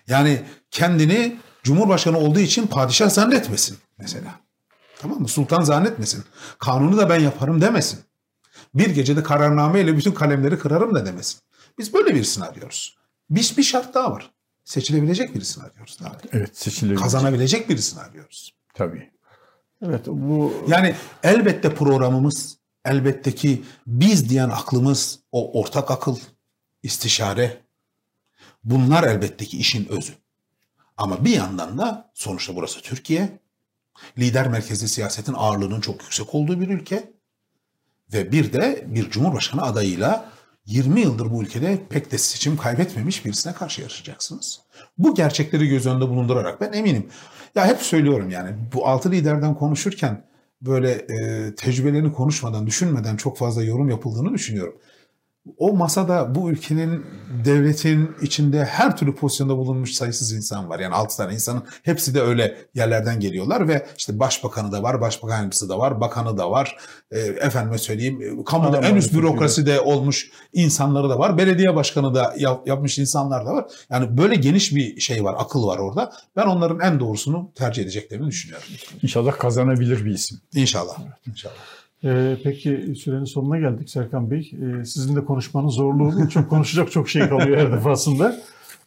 [SPEAKER 2] Yani kendini Cumhurbaşkanı olduğu için padişah zannetmesin mesela. Tamam mı? Sultan zannetmesin. Kanunu da ben yaparım demesin. Bir gecede kararnameyle bütün kalemleri kırarım da demesin. Biz böyle birisini arıyoruz. Biz bir şart daha var. Seçilebilecek birisini arıyoruz. Daha.
[SPEAKER 3] Evet seçilebilecek.
[SPEAKER 2] Kazanabilecek birisini arıyoruz.
[SPEAKER 3] Tabii.
[SPEAKER 1] Evet bu
[SPEAKER 2] yani elbette programımız, elbette ki biz diyen aklımız, o ortak akıl, istişare bunlar elbette ki işin özü. Ama bir yandan da sonuçta burası Türkiye lider merkezli siyasetin ağırlığının çok yüksek olduğu bir ülke ve bir de bir cumhurbaşkanı adayıyla 20 yıldır bu ülkede pek de seçim kaybetmemiş birisine karşı yarışacaksınız. Bu gerçekleri göz önünde bulundurarak ben eminim. Ya hep söylüyorum yani bu altı liderden konuşurken böyle e, tecrübelerini konuşmadan, düşünmeden çok fazla yorum yapıldığını düşünüyorum o masada bu ülkenin devletin içinde her türlü pozisyonda bulunmuş sayısız insan var. Yani 6 tane insanın hepsi de öyle yerlerden geliyorlar ve işte başbakanı da var, başbakan yardımcısı da var, bakanı da var. E, efendime söyleyeyim kamuda en üst bürokrasi de olmuş insanları da var. Belediye başkanı da yap, yapmış insanlar da var. Yani böyle geniş bir şey var, akıl var orada. Ben onların en doğrusunu tercih edeceklerini düşünüyorum.
[SPEAKER 3] İnşallah kazanabilir bir isim.
[SPEAKER 2] İnşallah. İnşallah.
[SPEAKER 1] Ee, peki sürenin sonuna geldik Serkan Bey. Ee, sizin de konuşmanın zorluğu çok konuşacak çok şey kalıyor her defasında.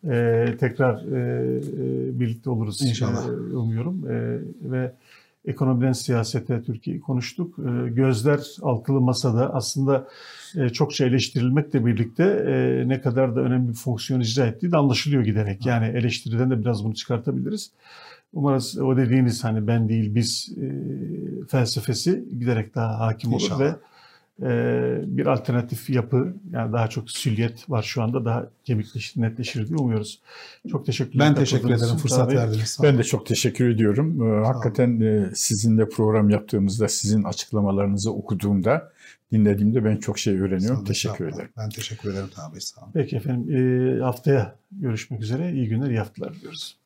[SPEAKER 1] Ee, tekrar e, e, birlikte oluruz
[SPEAKER 2] İnşallah.
[SPEAKER 1] E, umuyorum. E, ve ekonomiden siyasete Türkiye'yi konuştuk. E, gözler altılı masada aslında e, çokça eleştirilmekle birlikte e, ne kadar da önemli bir fonksiyon icra ettiği de anlaşılıyor giderek. Yani eleştiriden de biraz bunu çıkartabiliriz. Umarız o dediğiniz hani ben değil biz e, felsefesi giderek daha hakim olur İnşallah. ve e, bir alternatif yapı yani daha çok süliyet var şu anda daha kemikleşir, netleşir diye umuyoruz. Çok teşekkürler.
[SPEAKER 2] Ben teşekkür ederim fırsat verdiniz.
[SPEAKER 3] Ben de çok teşekkür ediyorum. Ee, hakikaten e, sizinle program yaptığımızda sizin açıklamalarınızı okuduğumda dinlediğimde ben çok şey öğreniyorum. Olun, teşekkür ederim.
[SPEAKER 2] Ben teşekkür ederim tabii. Sağ olun.
[SPEAKER 1] Peki efendim e, haftaya görüşmek üzere. İyi günler, iyi haftalar diliyoruz.